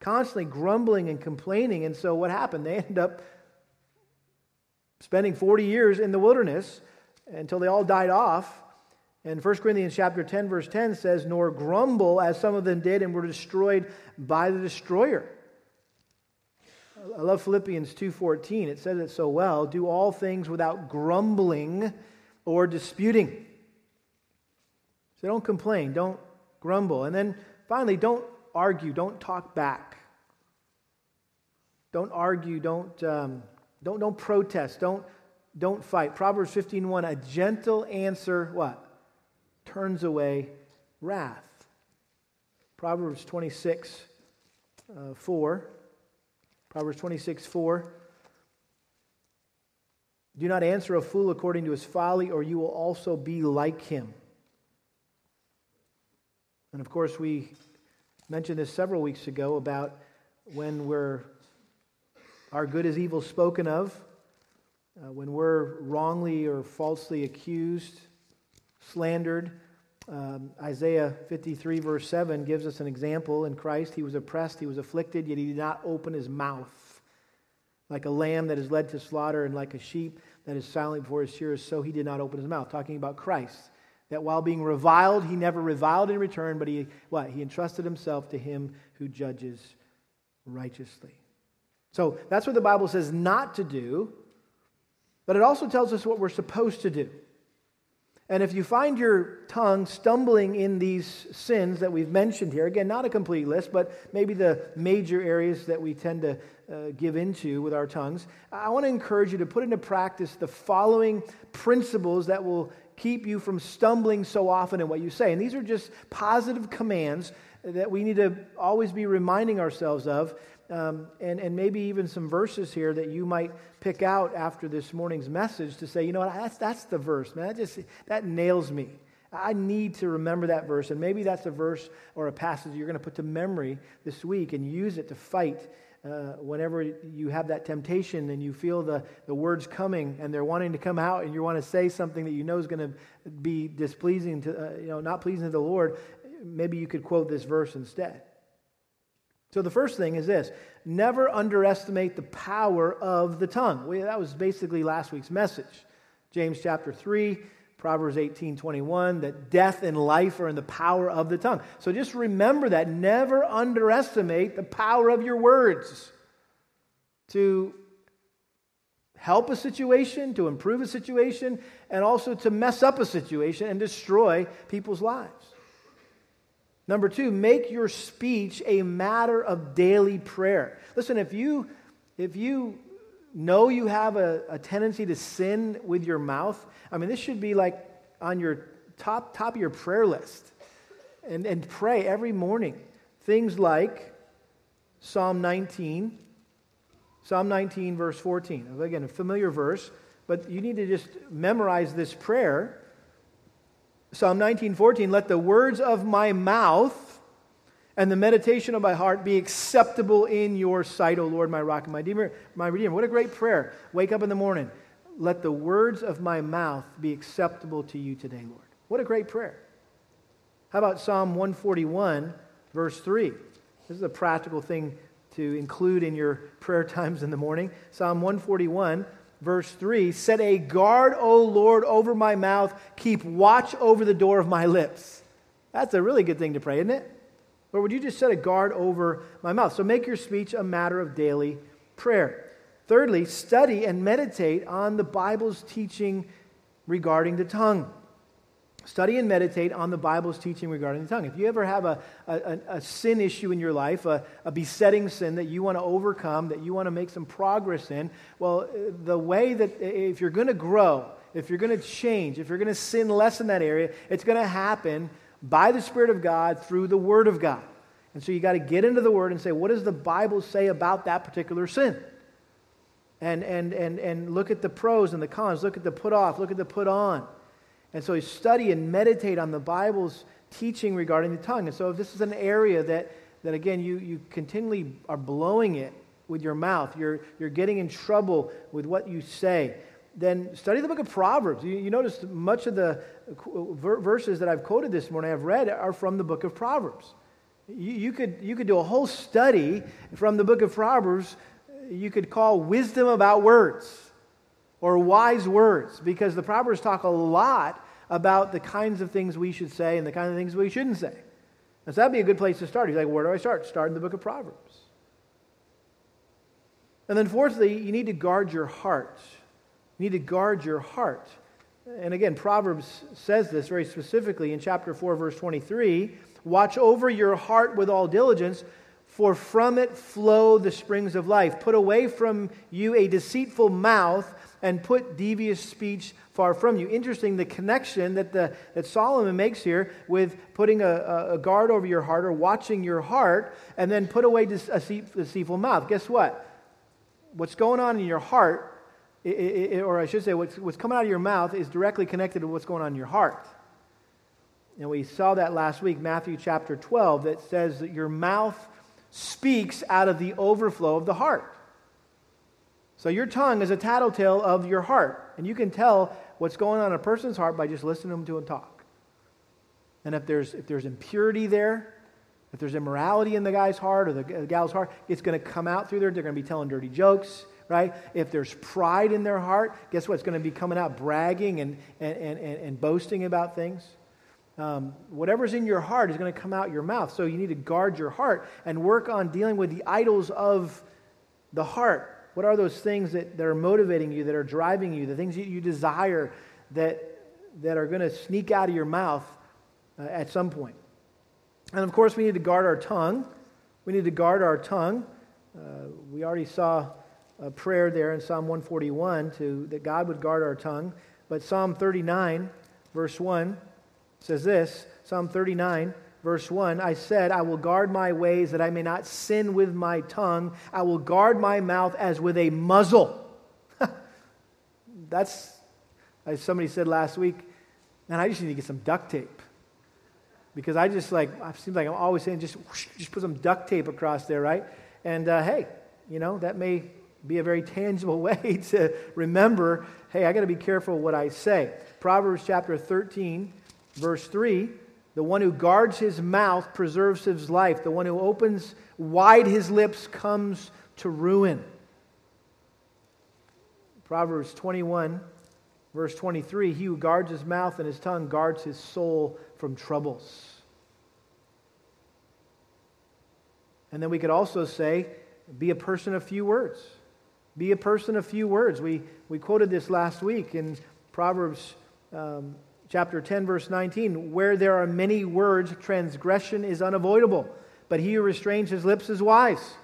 constantly grumbling and complaining. And so what happened? They (laughs) ended up spending 40 years in the wilderness until they all died off. And 1 Corinthians chapter 10 verse 10 says, "Nor grumble as some of them did and were destroyed by the destroyer." I love Philippians 2:14. It says it so well, "Do all things without grumbling or disputing." So don't complain, don't grumble. And then finally, don't argue, don't talk back. Don't argue, don't, um, don't, don't protest, don't don't fight. Proverbs 15:1, a gentle answer, what? Turns away wrath. Proverbs 26, uh, 4. Proverbs 26, 4. Do not answer a fool according to his folly, or you will also be like him. And of course, we mentioned this several weeks ago about when we're our good is evil spoken of, uh, when we're wrongly or falsely accused, slandered. Um, Isaiah 53, verse 7, gives us an example. In Christ, he was oppressed, he was afflicted, yet he did not open his mouth. Like a lamb that is led to slaughter, and like a sheep that is silent before his shearers, so he did not open his mouth. Talking about Christ. That while being reviled, he never reviled in return, but he what? He entrusted himself to him who judges righteously. So that's what the Bible says not to do, but it also tells us what we're supposed to do. And if you find your tongue stumbling in these sins that we've mentioned here, again, not a complete list, but maybe the major areas that we tend to uh, give into with our tongues, I want to encourage you to put into practice the following principles that will keep you from stumbling so often in what you say. And these are just positive commands that we need to always be reminding ourselves of um, and, and maybe even some verses here that you might pick out after this morning's message to say, you know what, that's, that's the verse, man. That, just, that nails me. I need to remember that verse. And maybe that's a verse or a passage you're going to put to memory this week and use it to fight uh, whenever you have that temptation and you feel the, the words coming and they're wanting to come out and you want to say something that you know is going to be displeasing to, uh, you know, not pleasing to the Lord, maybe you could quote this verse instead. So the first thing is this never underestimate the power of the tongue. Well, that was basically last week's message. James chapter 3, Proverbs 18 21, that death and life are in the power of the tongue. So just remember that. Never underestimate the power of your words to help a situation, to improve a situation, and also to mess up a situation and destroy people's lives. Number two, make your speech a matter of daily prayer. Listen, if you, if you know you have a, a tendency to sin with your mouth, I mean, this should be like on your top, top of your prayer list. And, and pray every morning. Things like Psalm 19, Psalm 19, verse 14. Again, a familiar verse, but you need to just memorize this prayer Psalm 19:14, let the words of my mouth and the meditation of my heart be acceptable in your sight, O Lord, my rock and my redeemer. My redeemer. What a great prayer. Wake up in the morning. Let the words of my mouth be acceptable to you today, Lord. What a great prayer. How about Psalm 141, verse 3? This is a practical thing to include in your prayer (laughs) times in the morning. Psalm 141, verse 3 Set a guard, O Lord, over my mouth, keep watch over the door of my lips. That's a really good thing to pray, isn't it? Or would you just set a guard over my mouth? So make your speech a matter of daily prayer. Thirdly, study and meditate on the Bible's teaching regarding the tongue. Study and meditate on the Bible's teaching regarding the tongue. If you ever have a, a, a sin issue in your life, a, a, besetting sin that you want to overcome, that you want to make some progress in, well, uh, the way that if you're going to grow, if you're going to change, if you're going to sin less in that area, it's going to happen by the Spirit of God through the Word of God. And so you got to get into the Word and say, what does the Bible say about that particular sin? And, and, and, and look at the pros and the cons, look at the put off, look at the put on. And so study and meditate on the Bible's teaching regarding the tongue. And so if this is an area that, that again, you, you continually are blowing it with your mouth, you're, you're getting in trouble with what you say, then study the book of Proverbs. You, you notice much of the verses that I've quoted this morning, I've read, are from the book of Proverbs. You, you, could, you could do a whole study from the book of Proverbs, you could call wisdom about words or wise words because the Proverbs talk a lot about the kinds of things we should say and the kind of things we shouldn't say. And so that'd be a good place to start. He's like, where do I start? Start in the book of Proverbs. And then, fourthly, you need to guard your heart. You need to guard your heart. And again, Proverbs says this very specifically in chapter 4, verse 23 Watch over your heart with all diligence, for from it flow the springs of life. Put away from you a deceitful mouth and put devious speech far from you. Interesting, the connection that, the, that Solomon makes here with putting a, a guard over your heart or watching your heart and then put away a deceitful mouth. Guess what? What's going on in your heart, or I should say, what's, what's coming out of your mouth is directly connected to what's going on in your heart. And we saw that last week, Matthew chapter 12, that says that your mouth speaks out of the overflow of the heart. So your tongue is a tattletale of your heart. And you can tell what's going on in a person's heart by just listening to them talk. And if there's, if there's impurity there, if there's immorality in the guy's heart or the, the gal's heart, it's going to come out through there. They're going to be telling dirty jokes, right? If there's pride in their heart, guess what? It's going to be coming out bragging and, and, and, and boasting about things. Um, whatever's in your heart is going to come out your mouth. So you need to guard your heart and work on dealing with the idols of the heart. What are those things that, that are motivating you, that are driving you, the things that you desire that, that are going to sneak out of your mouth uh, at some point? And of course, we need to guard our tongue. We need to guard our tongue. Uh, we already saw a prayer there in Psalm 141 to, that God would guard our tongue. But Psalm 39, verse 1, says this Psalm 39, verse 1 I said, I will guard my ways that I may not sin with my tongue. I will guard my mouth as with a muzzle. (laughs) That's, as somebody said last week, man, I just need to get some duct tape. Because I just like, it seems like I'm always saying, just, whoosh, just put some duct tape across there, right? And uh, hey, you know, that may be a very (laughs) tangible way to remember hey, I got to be careful what I say. Proverbs chapter 13, verse 3 the one who guards his mouth preserves his life. The one who opens wide his lips comes to ruin. Proverbs 21, verse 23 He who guards his mouth and his tongue guards his soul from troubles. And then we could also say, be a person of few words. Be a person of few words. We, we quoted this last week in Proverbs um, chapter 10, verse 19, where there are many words, transgression is unavoidable, but he who restrains his lips is wise.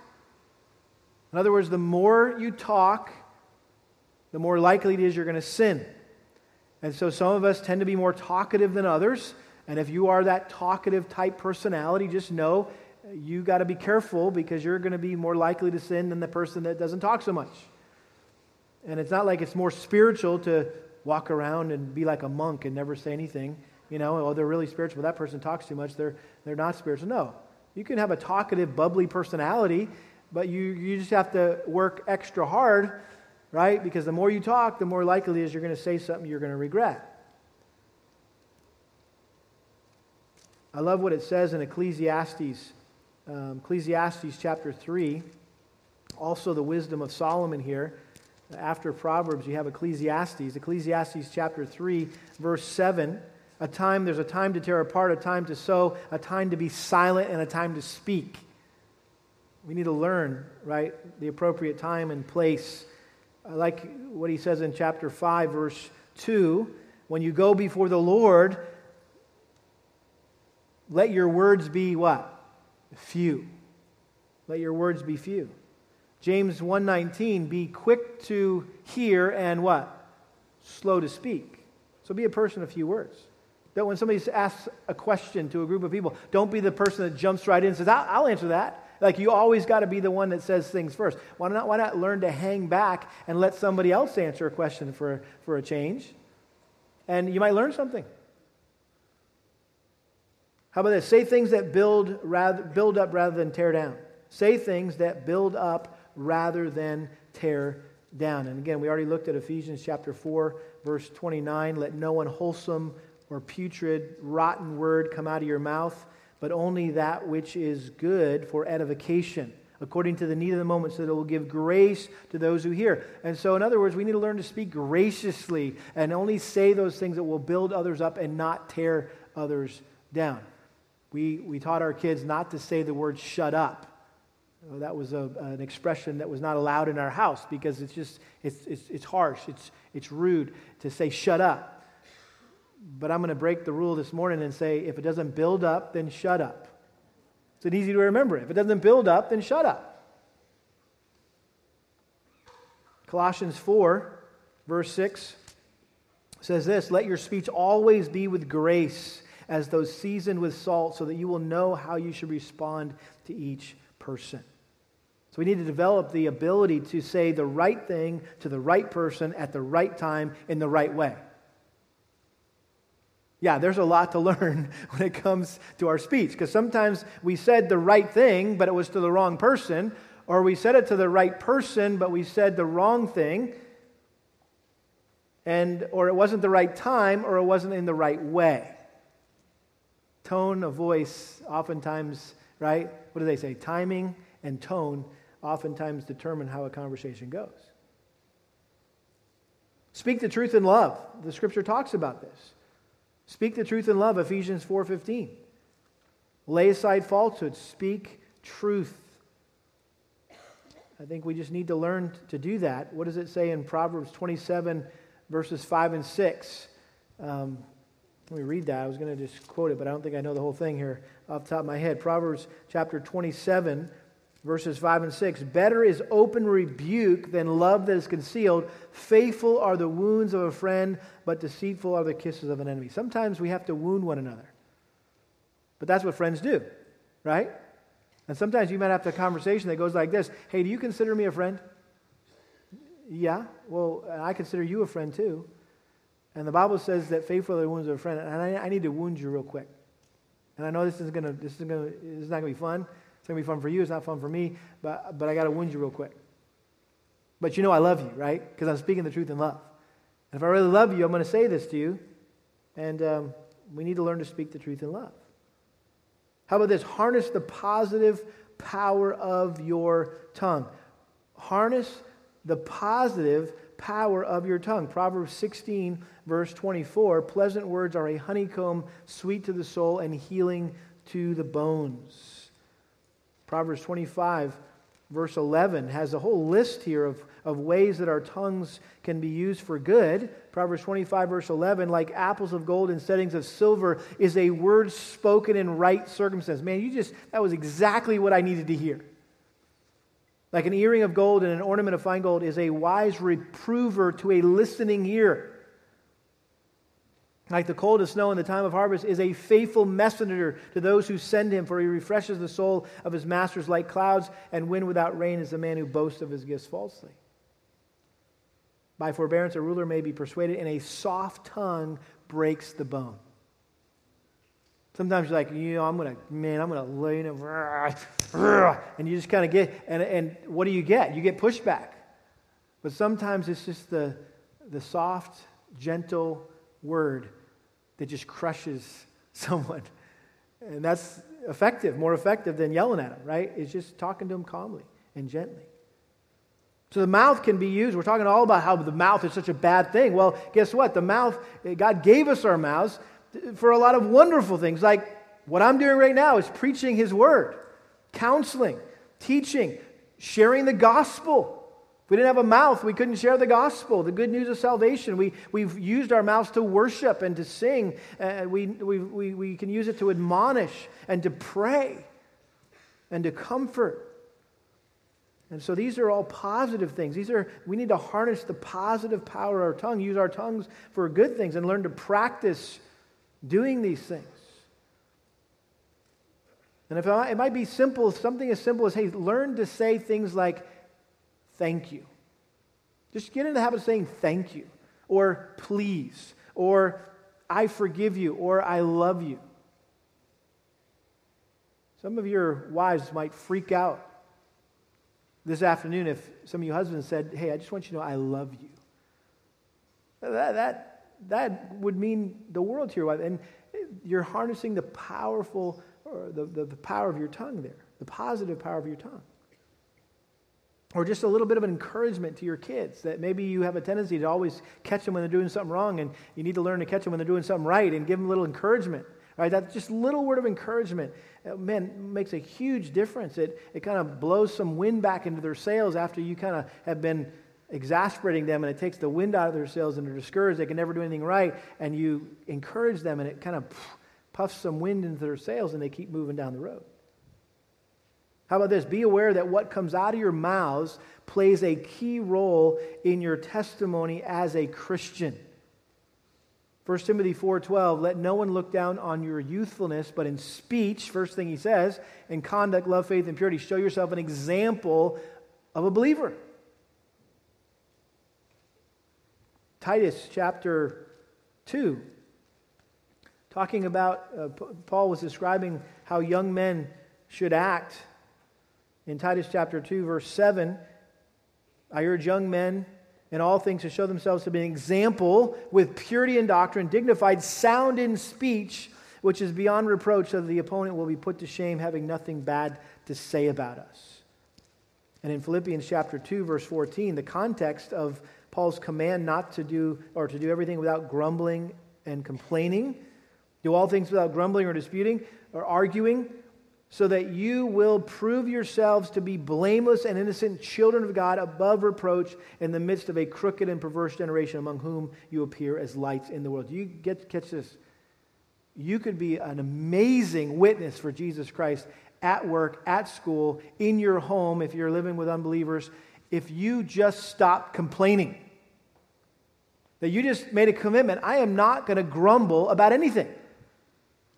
In other words, the more you talk, the more likely it is you're going to sin. And so some of us tend to be more talkative than others. And if you are that talkative type personality, just know you got to be careful because you're going to be more likely to sin than the person that doesn't talk so much. And it's not like it's more spiritual to walk around and be like a monk and never say anything. You know, oh, they're really spiritual. That person talks too much. They're, they're not spiritual. No. You can have a talkative, bubbly personality, but you, you just have to work extra hard, right? Because the more you talk, the more likely is you're going to say something you're going to regret. I love what it says in Ecclesiastes, um, Ecclesiastes chapter 3. Also, the wisdom of Solomon here. After Proverbs, you have Ecclesiastes. Ecclesiastes chapter 3, verse 7. A time, there's a time to tear apart, a time to sow, a time to be silent, and a time to speak. We need to learn, right, the appropriate time and place. I like what he says in chapter 5, verse 2. When you go before the Lord, let your words be what? Few. Let your words be few. James 1:19 be quick to hear and what? Slow to speak. So be a person of few words. Don't when somebody asks a question to a group of people, don't be the person that jumps right in and says, "I'll, I'll answer that." Like you always got to be the one that says things first. Why not? Why not learn to hang back and let somebody else answer a question for for a change? And you might learn something. How about this? Say things that build rather build up rather than tear down. Say things that build up rather than tear down. And again, we already looked at Ephesians chapter 4, verse 29. Let no unwholesome or putrid, rotten word come out of your mouth, but only that which is good for edification, according to the need of the moment, so that it will give grace to those who hear. And so, in other words, we need to learn to speak graciously and only say those things that will build others up and not tear others down. We, we taught our kids not to say the word shut up Uh, that was a, an expression that was not allowed in our house because it's just, it's, it's, it's harsh, it's, it's rude to say, shut up. But I'm going to break the rule this morning and say, if it doesn't build up, then shut up. It's an easy to remember. If it doesn't build up, then shut up. Colossians 4, verse 6 says this Let your speech always be with grace, as though seasoned with salt, so that you will know how you should respond to each person. So we need to develop the ability to say the right thing to the right person at the right time in the right way. Yeah, there's a lot to (laughs) learn when it comes to our speech because sometimes we said the right thing, but it was to the wrong person, or we said it to the right person, but we said the wrong thing, and or it wasn't the right time, or it wasn't in the right way. Tone of voice, oftentimes, right? What do they say? Timing and tone oftentimes determine how a conversation goes. Speak the truth in love. The scripture talks about this. Speak the truth in love, Ephesians 4:15. Lay aside falsehood, speak truth. I think we just need to learn to do that. What does it say in Proverbs 27, verses 5 and 6? Um, let me read that. I was going to just quote it, but I don't think I know the whole thing here off the top of my head. Proverbs chapter 27, verses 5 and 6. Better is open rebuke than love that is concealed. Faithful are the wounds of a friend, but deceitful are the kisses of an enemy. Sometimes we have to wound one another. But that's what friends do, right? And sometimes you might have to a conversation that goes like this Hey, do you consider me a friend? Yeah. Well, I consider you a friend too. And the Bible says that faithful are the wounds of a friend. And I, I need to wound you real quick. And I know this is gonna this is gonna this is not gonna be fun. It's going to be fun for you. It's not fun for me, but, but I got to wound you real quick. But you know I love you, right? Because I'm speaking the truth in love. And if I really love you, I'm going to say this to you. And um, we need to learn to speak the truth in love. How about this? Harness the positive power of your tongue. Harness the positive power of your tongue. Proverbs 16, verse 24 Pleasant words are a honeycomb, sweet to the soul, and healing to the bones. Proverbs 25, verse 11, has a whole list here of, of ways that our tongues can be used for good. Proverbs 25, verse 11, like apples of gold in settings of silver, is a word spoken in right circumstance. Man, you just, that was exactly what I needed to hear. Like an earring of gold and an ornament of fine gold is a wise reprover to a listening ear like the coldest snow in the time of harvest, is a faithful messenger to those who send him, for he refreshes the soul of his masters like clouds, and wind without rain is the man who boasts of his gifts falsely. By forbearance, a ruler may be persuaded, and a soft tongue breaks the bone. Sometimes you're like, you know, I'm to, man, I'm to lay in it, (laughs) and you just kind of get, and, and what do you get? You get pushback. But sometimes it's just the, the soft, gentle word that just crushes (laughs) someone. And that's effective, more effective than yelling at them, right? It's just talking to them calmly and gently. So the mouth can be used. We're talking all about how the mouth is such a bad thing. Well, guess what? The mouth, God gave us our mouths for a lot of wonderful things. Like what I'm doing right now is preaching His word, counseling, teaching, sharing the gospel. If we didn't have a mouth, we couldn't share the gospel, the good news of salvation. We, we've used our mouths to worship and to sing. Uh, we, we, we, we can use it to admonish and to pray and to comfort. And so these are all positive things. These are we need to harness the positive power of our tongue, use our tongues for good things, and learn to practice doing these things. And if I, it might be simple, something as simple as, hey, learn to say things like, thank you. Just get in the habit of saying thank you, or please, or I forgive you, or I love you. Some of your wives might freak out this afternoon if some of you husbands said, Hey, I just want you to know I love you. That, that, that would mean the world to your wife. And you're harnessing the powerful, or the, the, the power of your tongue there, the positive power of your tongue. Or just a little bit of an encouragement to your kids that maybe you have a tendency to always catch them when they're doing something wrong and you need to learn to catch them when they're doing something right and give them a little encouragement. Right? That just little word of encouragement, uh, man, makes a huge difference. It, it kind of blows some wind back into their sails after you kind of have been exasperating them and it takes the wind out of their sails and they're discouraged. They can never do anything right. And you encourage them and it kind of puffs some wind into their sails and they keep moving down the road. How about this? Be aware that what comes out of your mouths plays a key role in your testimony as a Christian. 1 Timothy 4:12 let no one look down on your youthfulness but in speech first thing he says in conduct love faith and purity show yourself an example of a believer. Titus chapter 2 talking about uh, Paul was describing how young men should act in Titus chapter 2 verse 7 I urge young men in all things to show themselves to be an example with purity in doctrine, dignified, sound in speech, which is beyond reproach, so that the opponent will be put to shame, having nothing bad to say about us. And in Philippians chapter 2, verse 14, the context of Paul's command not to do or to do everything without grumbling and complaining, do all things without grumbling or disputing or arguing, so that you will prove yourselves to be blameless and innocent children of God above reproach in the midst of a crooked and perverse generation among whom you appear as lights in the world. You get catch this? You could be an amazing witness for Jesus Christ at work, at school, in your home if you're living with unbelievers if you just stop complaining. That you just made a commitment, I am not going to grumble about anything.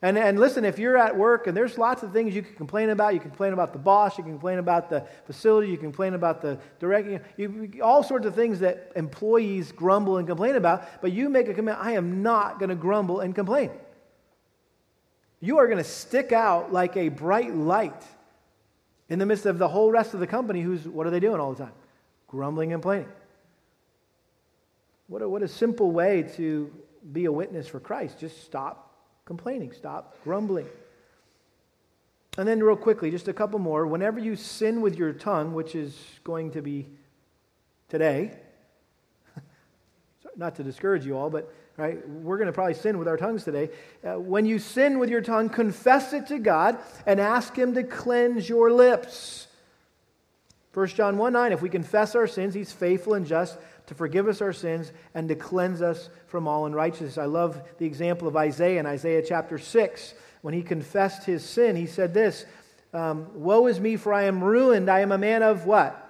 And, and listen, if you're at work and there's lots of things you can complain about, you can complain about the boss, you can complain about the facility, you can complain about the directing, you, all sorts of things that employees grumble and complain about, but you make a commitment, I am not going to grumble and complain. You are going to stick out like a bright light in the midst of the whole rest of the company who's, what are they doing all the time? Grumbling and complaining. What a, what a simple way to be a witness for Christ. Just stop complaining, stop grumbling. And then, real quickly, just a couple more. Whenever you sin with your tongue, which is going to be today, (laughs) not to discourage you all, but right, we're going to probably sin with our tongues today. Uh, when you sin with your tongue, confess it to God and ask Him to cleanse your lips. 1 John 1 9, if we confess our sins, He's faithful and just to forgive us our sins and to cleanse us from all unrighteousness. I love the example of Isaiah in Isaiah chapter 6. When he confessed his sin, he said this um, Woe is me, for I am ruined. I am a man of what?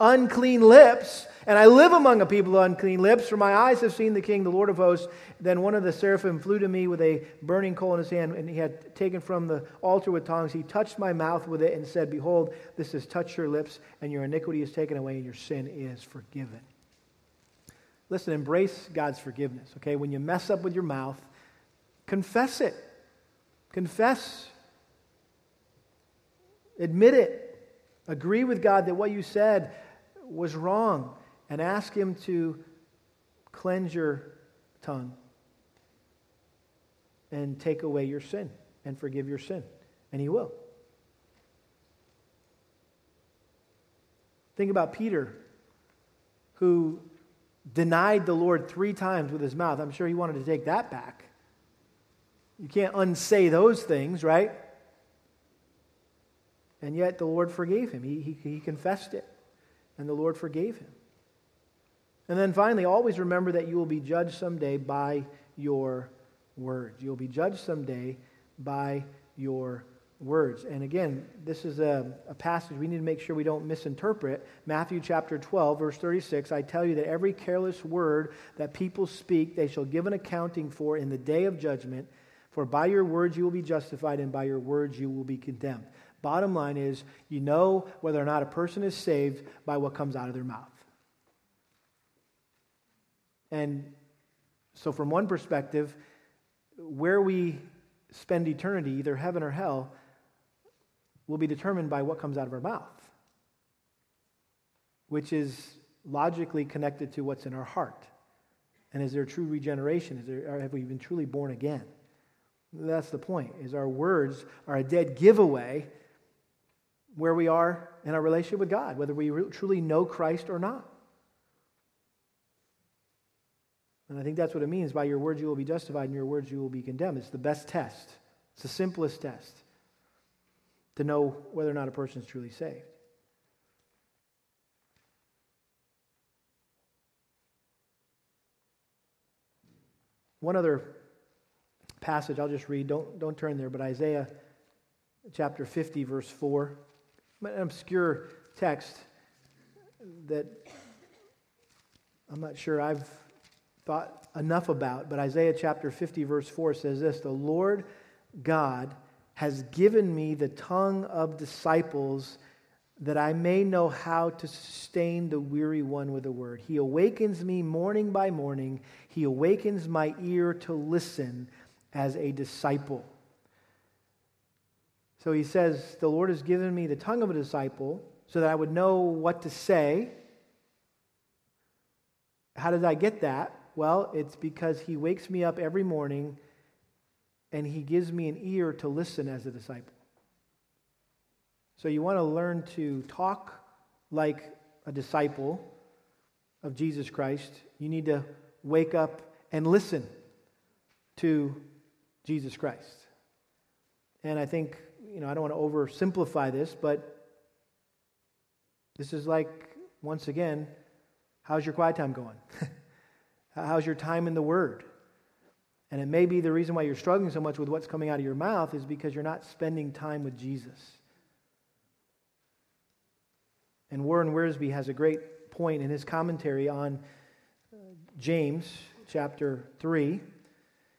Unclean lips, and I live among a people of unclean lips, for my eyes have seen the King, the Lord of hosts. Then one of the seraphim flew to me with a burning coal in his hand, and he had taken from the altar with tongs. He touched my mouth with it and said, Behold, this has touched your lips, and your iniquity is taken away, and your sin is forgiven. Listen, embrace God's forgiveness, okay? When you mess up with your mouth, confess it. Confess. Admit it. Agree with God that what you said was wrong and ask Him to cleanse your tongue and take away your sin and forgive your sin. And He will. Think about Peter, who denied the Lord three times with his mouth. I'm sure he wanted to take that back. You can't unsay those things, right? And yet the Lord forgave him. He, he, he confessed it, and the Lord forgave him. And then finally, always remember that you will be judged someday by your words. You'll be judged someday by your words. And again, this is a, a, passage we need to make sure we don't misinterpret. Matthew chapter 12, verse 36 I tell you that every careless word that people speak, they shall give an accounting for in the day of judgment. For by your words you will be justified, and by your words you will be condemned. Bottom line is, you know whether or not a person is saved by what comes out of their mouth. And so, from one perspective, where we spend eternity, either heaven or hell, will be determined by what comes out of our mouth, which is logically connected to what's in our heart. And is there true regeneration? Is there, have we been truly born again? That's the point. Is our words are a dead giveaway where we are in our relationship with God, whether we truly know Christ or not. And I think that's what it means by your words you will be justified and your words you will be condemned. It's the best test. It's the simplest test to know whether or not a person is truly saved. One other passage I'll just read. Don't, don't turn there, but Isaiah chapter 50, verse 4. an obscure text that I'm not sure I've thought enough about, but Isaiah chapter 50, verse 4 says this The Lord God has given me the tongue of disciples that I may know how to sustain the weary one with a word. He awakens me morning by morning. He awakens my ear to listen as a disciple. So he says, The Lord has given me the tongue of a disciple so that I would know what to say. How did I get that? Well, it's because he wakes me up every morning and he gives me an ear to listen as a disciple. So you want to learn to talk like a disciple of Jesus Christ. You need to wake up and listen to Jesus Christ. And I think, you know, I don't want to oversimplify this, but this is like, once again, how's your quiet time going? (laughs) how's your time in the Word? And it may be the reason why you're struggling so much with what's coming out of your mouth is because you're not spending time with Jesus. And Warren Wiersbe has a great point in his commentary on uh, James chapter 3.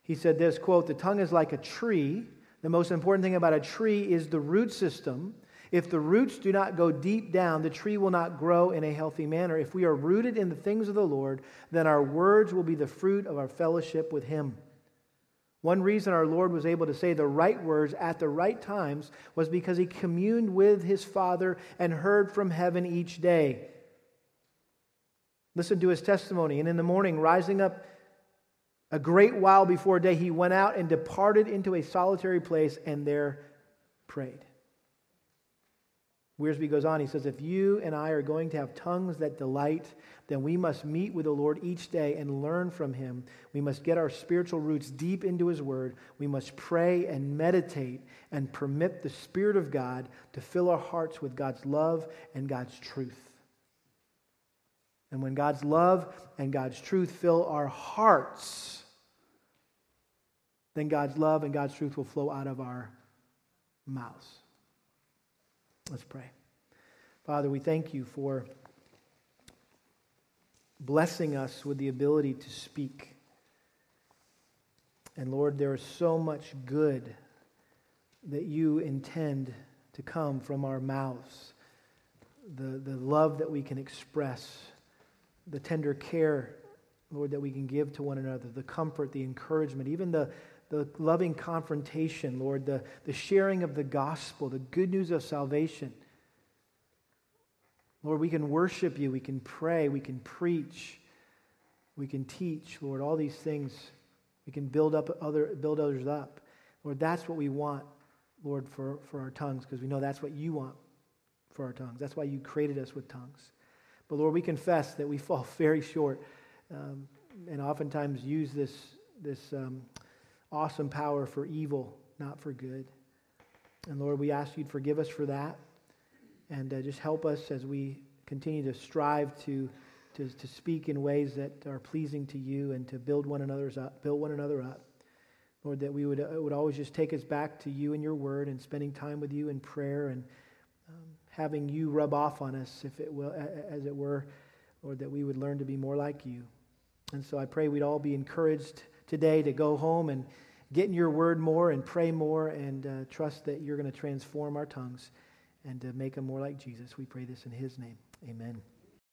He said this quote, The tongue is like a tree. The most important thing about a tree is the root system. If the roots do not go deep down, the tree will not grow in a healthy manner. If we are rooted in the things of the Lord, then our words will be the fruit of our fellowship with Him. One reason our Lord was able to say the right words at the right times was because he communed with his Father and heard from heaven each day. Listen to his testimony. And in the morning, rising up a great while before day, he went out and departed into a solitary place and there prayed. Wiersbe goes on, he says, If you and I are going to have tongues that delight, then we must meet with the Lord each day and learn from him. We must get our spiritual roots deep into his word. We must pray and meditate and permit the Spirit of God to fill our hearts with God's love and God's truth. And when God's love and God's truth fill our hearts, then God's love and God's truth will flow out of our mouths. Let's pray. Father, we thank you for blessing us with the ability to speak. And Lord, there is so much good that you intend to come from our mouths. The, the love that we can express, the tender care, Lord, that we can give to one another, the comfort, the encouragement, even the, the loving confrontation, Lord, the, the sharing of the gospel, the good news of salvation. Lord, we can worship you, we can pray, we can preach, we can teach, Lord, all these things. We can build up other build others up. Lord, that's what we want, Lord, for, for our tongues, because we know that's what you want for our tongues. That's why you created us with tongues. But Lord, we confess that we (laughs) fall very short um, and oftentimes use this, this um, awesome power for evil, not for good. And Lord, we ask you to forgive us for that and uh, just help us as we continue to strive to, to, to speak in ways that are pleasing to you and to build one another's up, build one another up. Lord, that we would, uh, would always just take us back to you and your word and spending time with you in prayer and um, having you rub off on us, if it will, as it were, Lord, that we would learn to be more like you. And so I pray we'd all be encouraged today to go home and get in your word more and pray more and uh, trust that you're going to transform our tongues and to make them more like Jesus. We pray this in his name. Amen.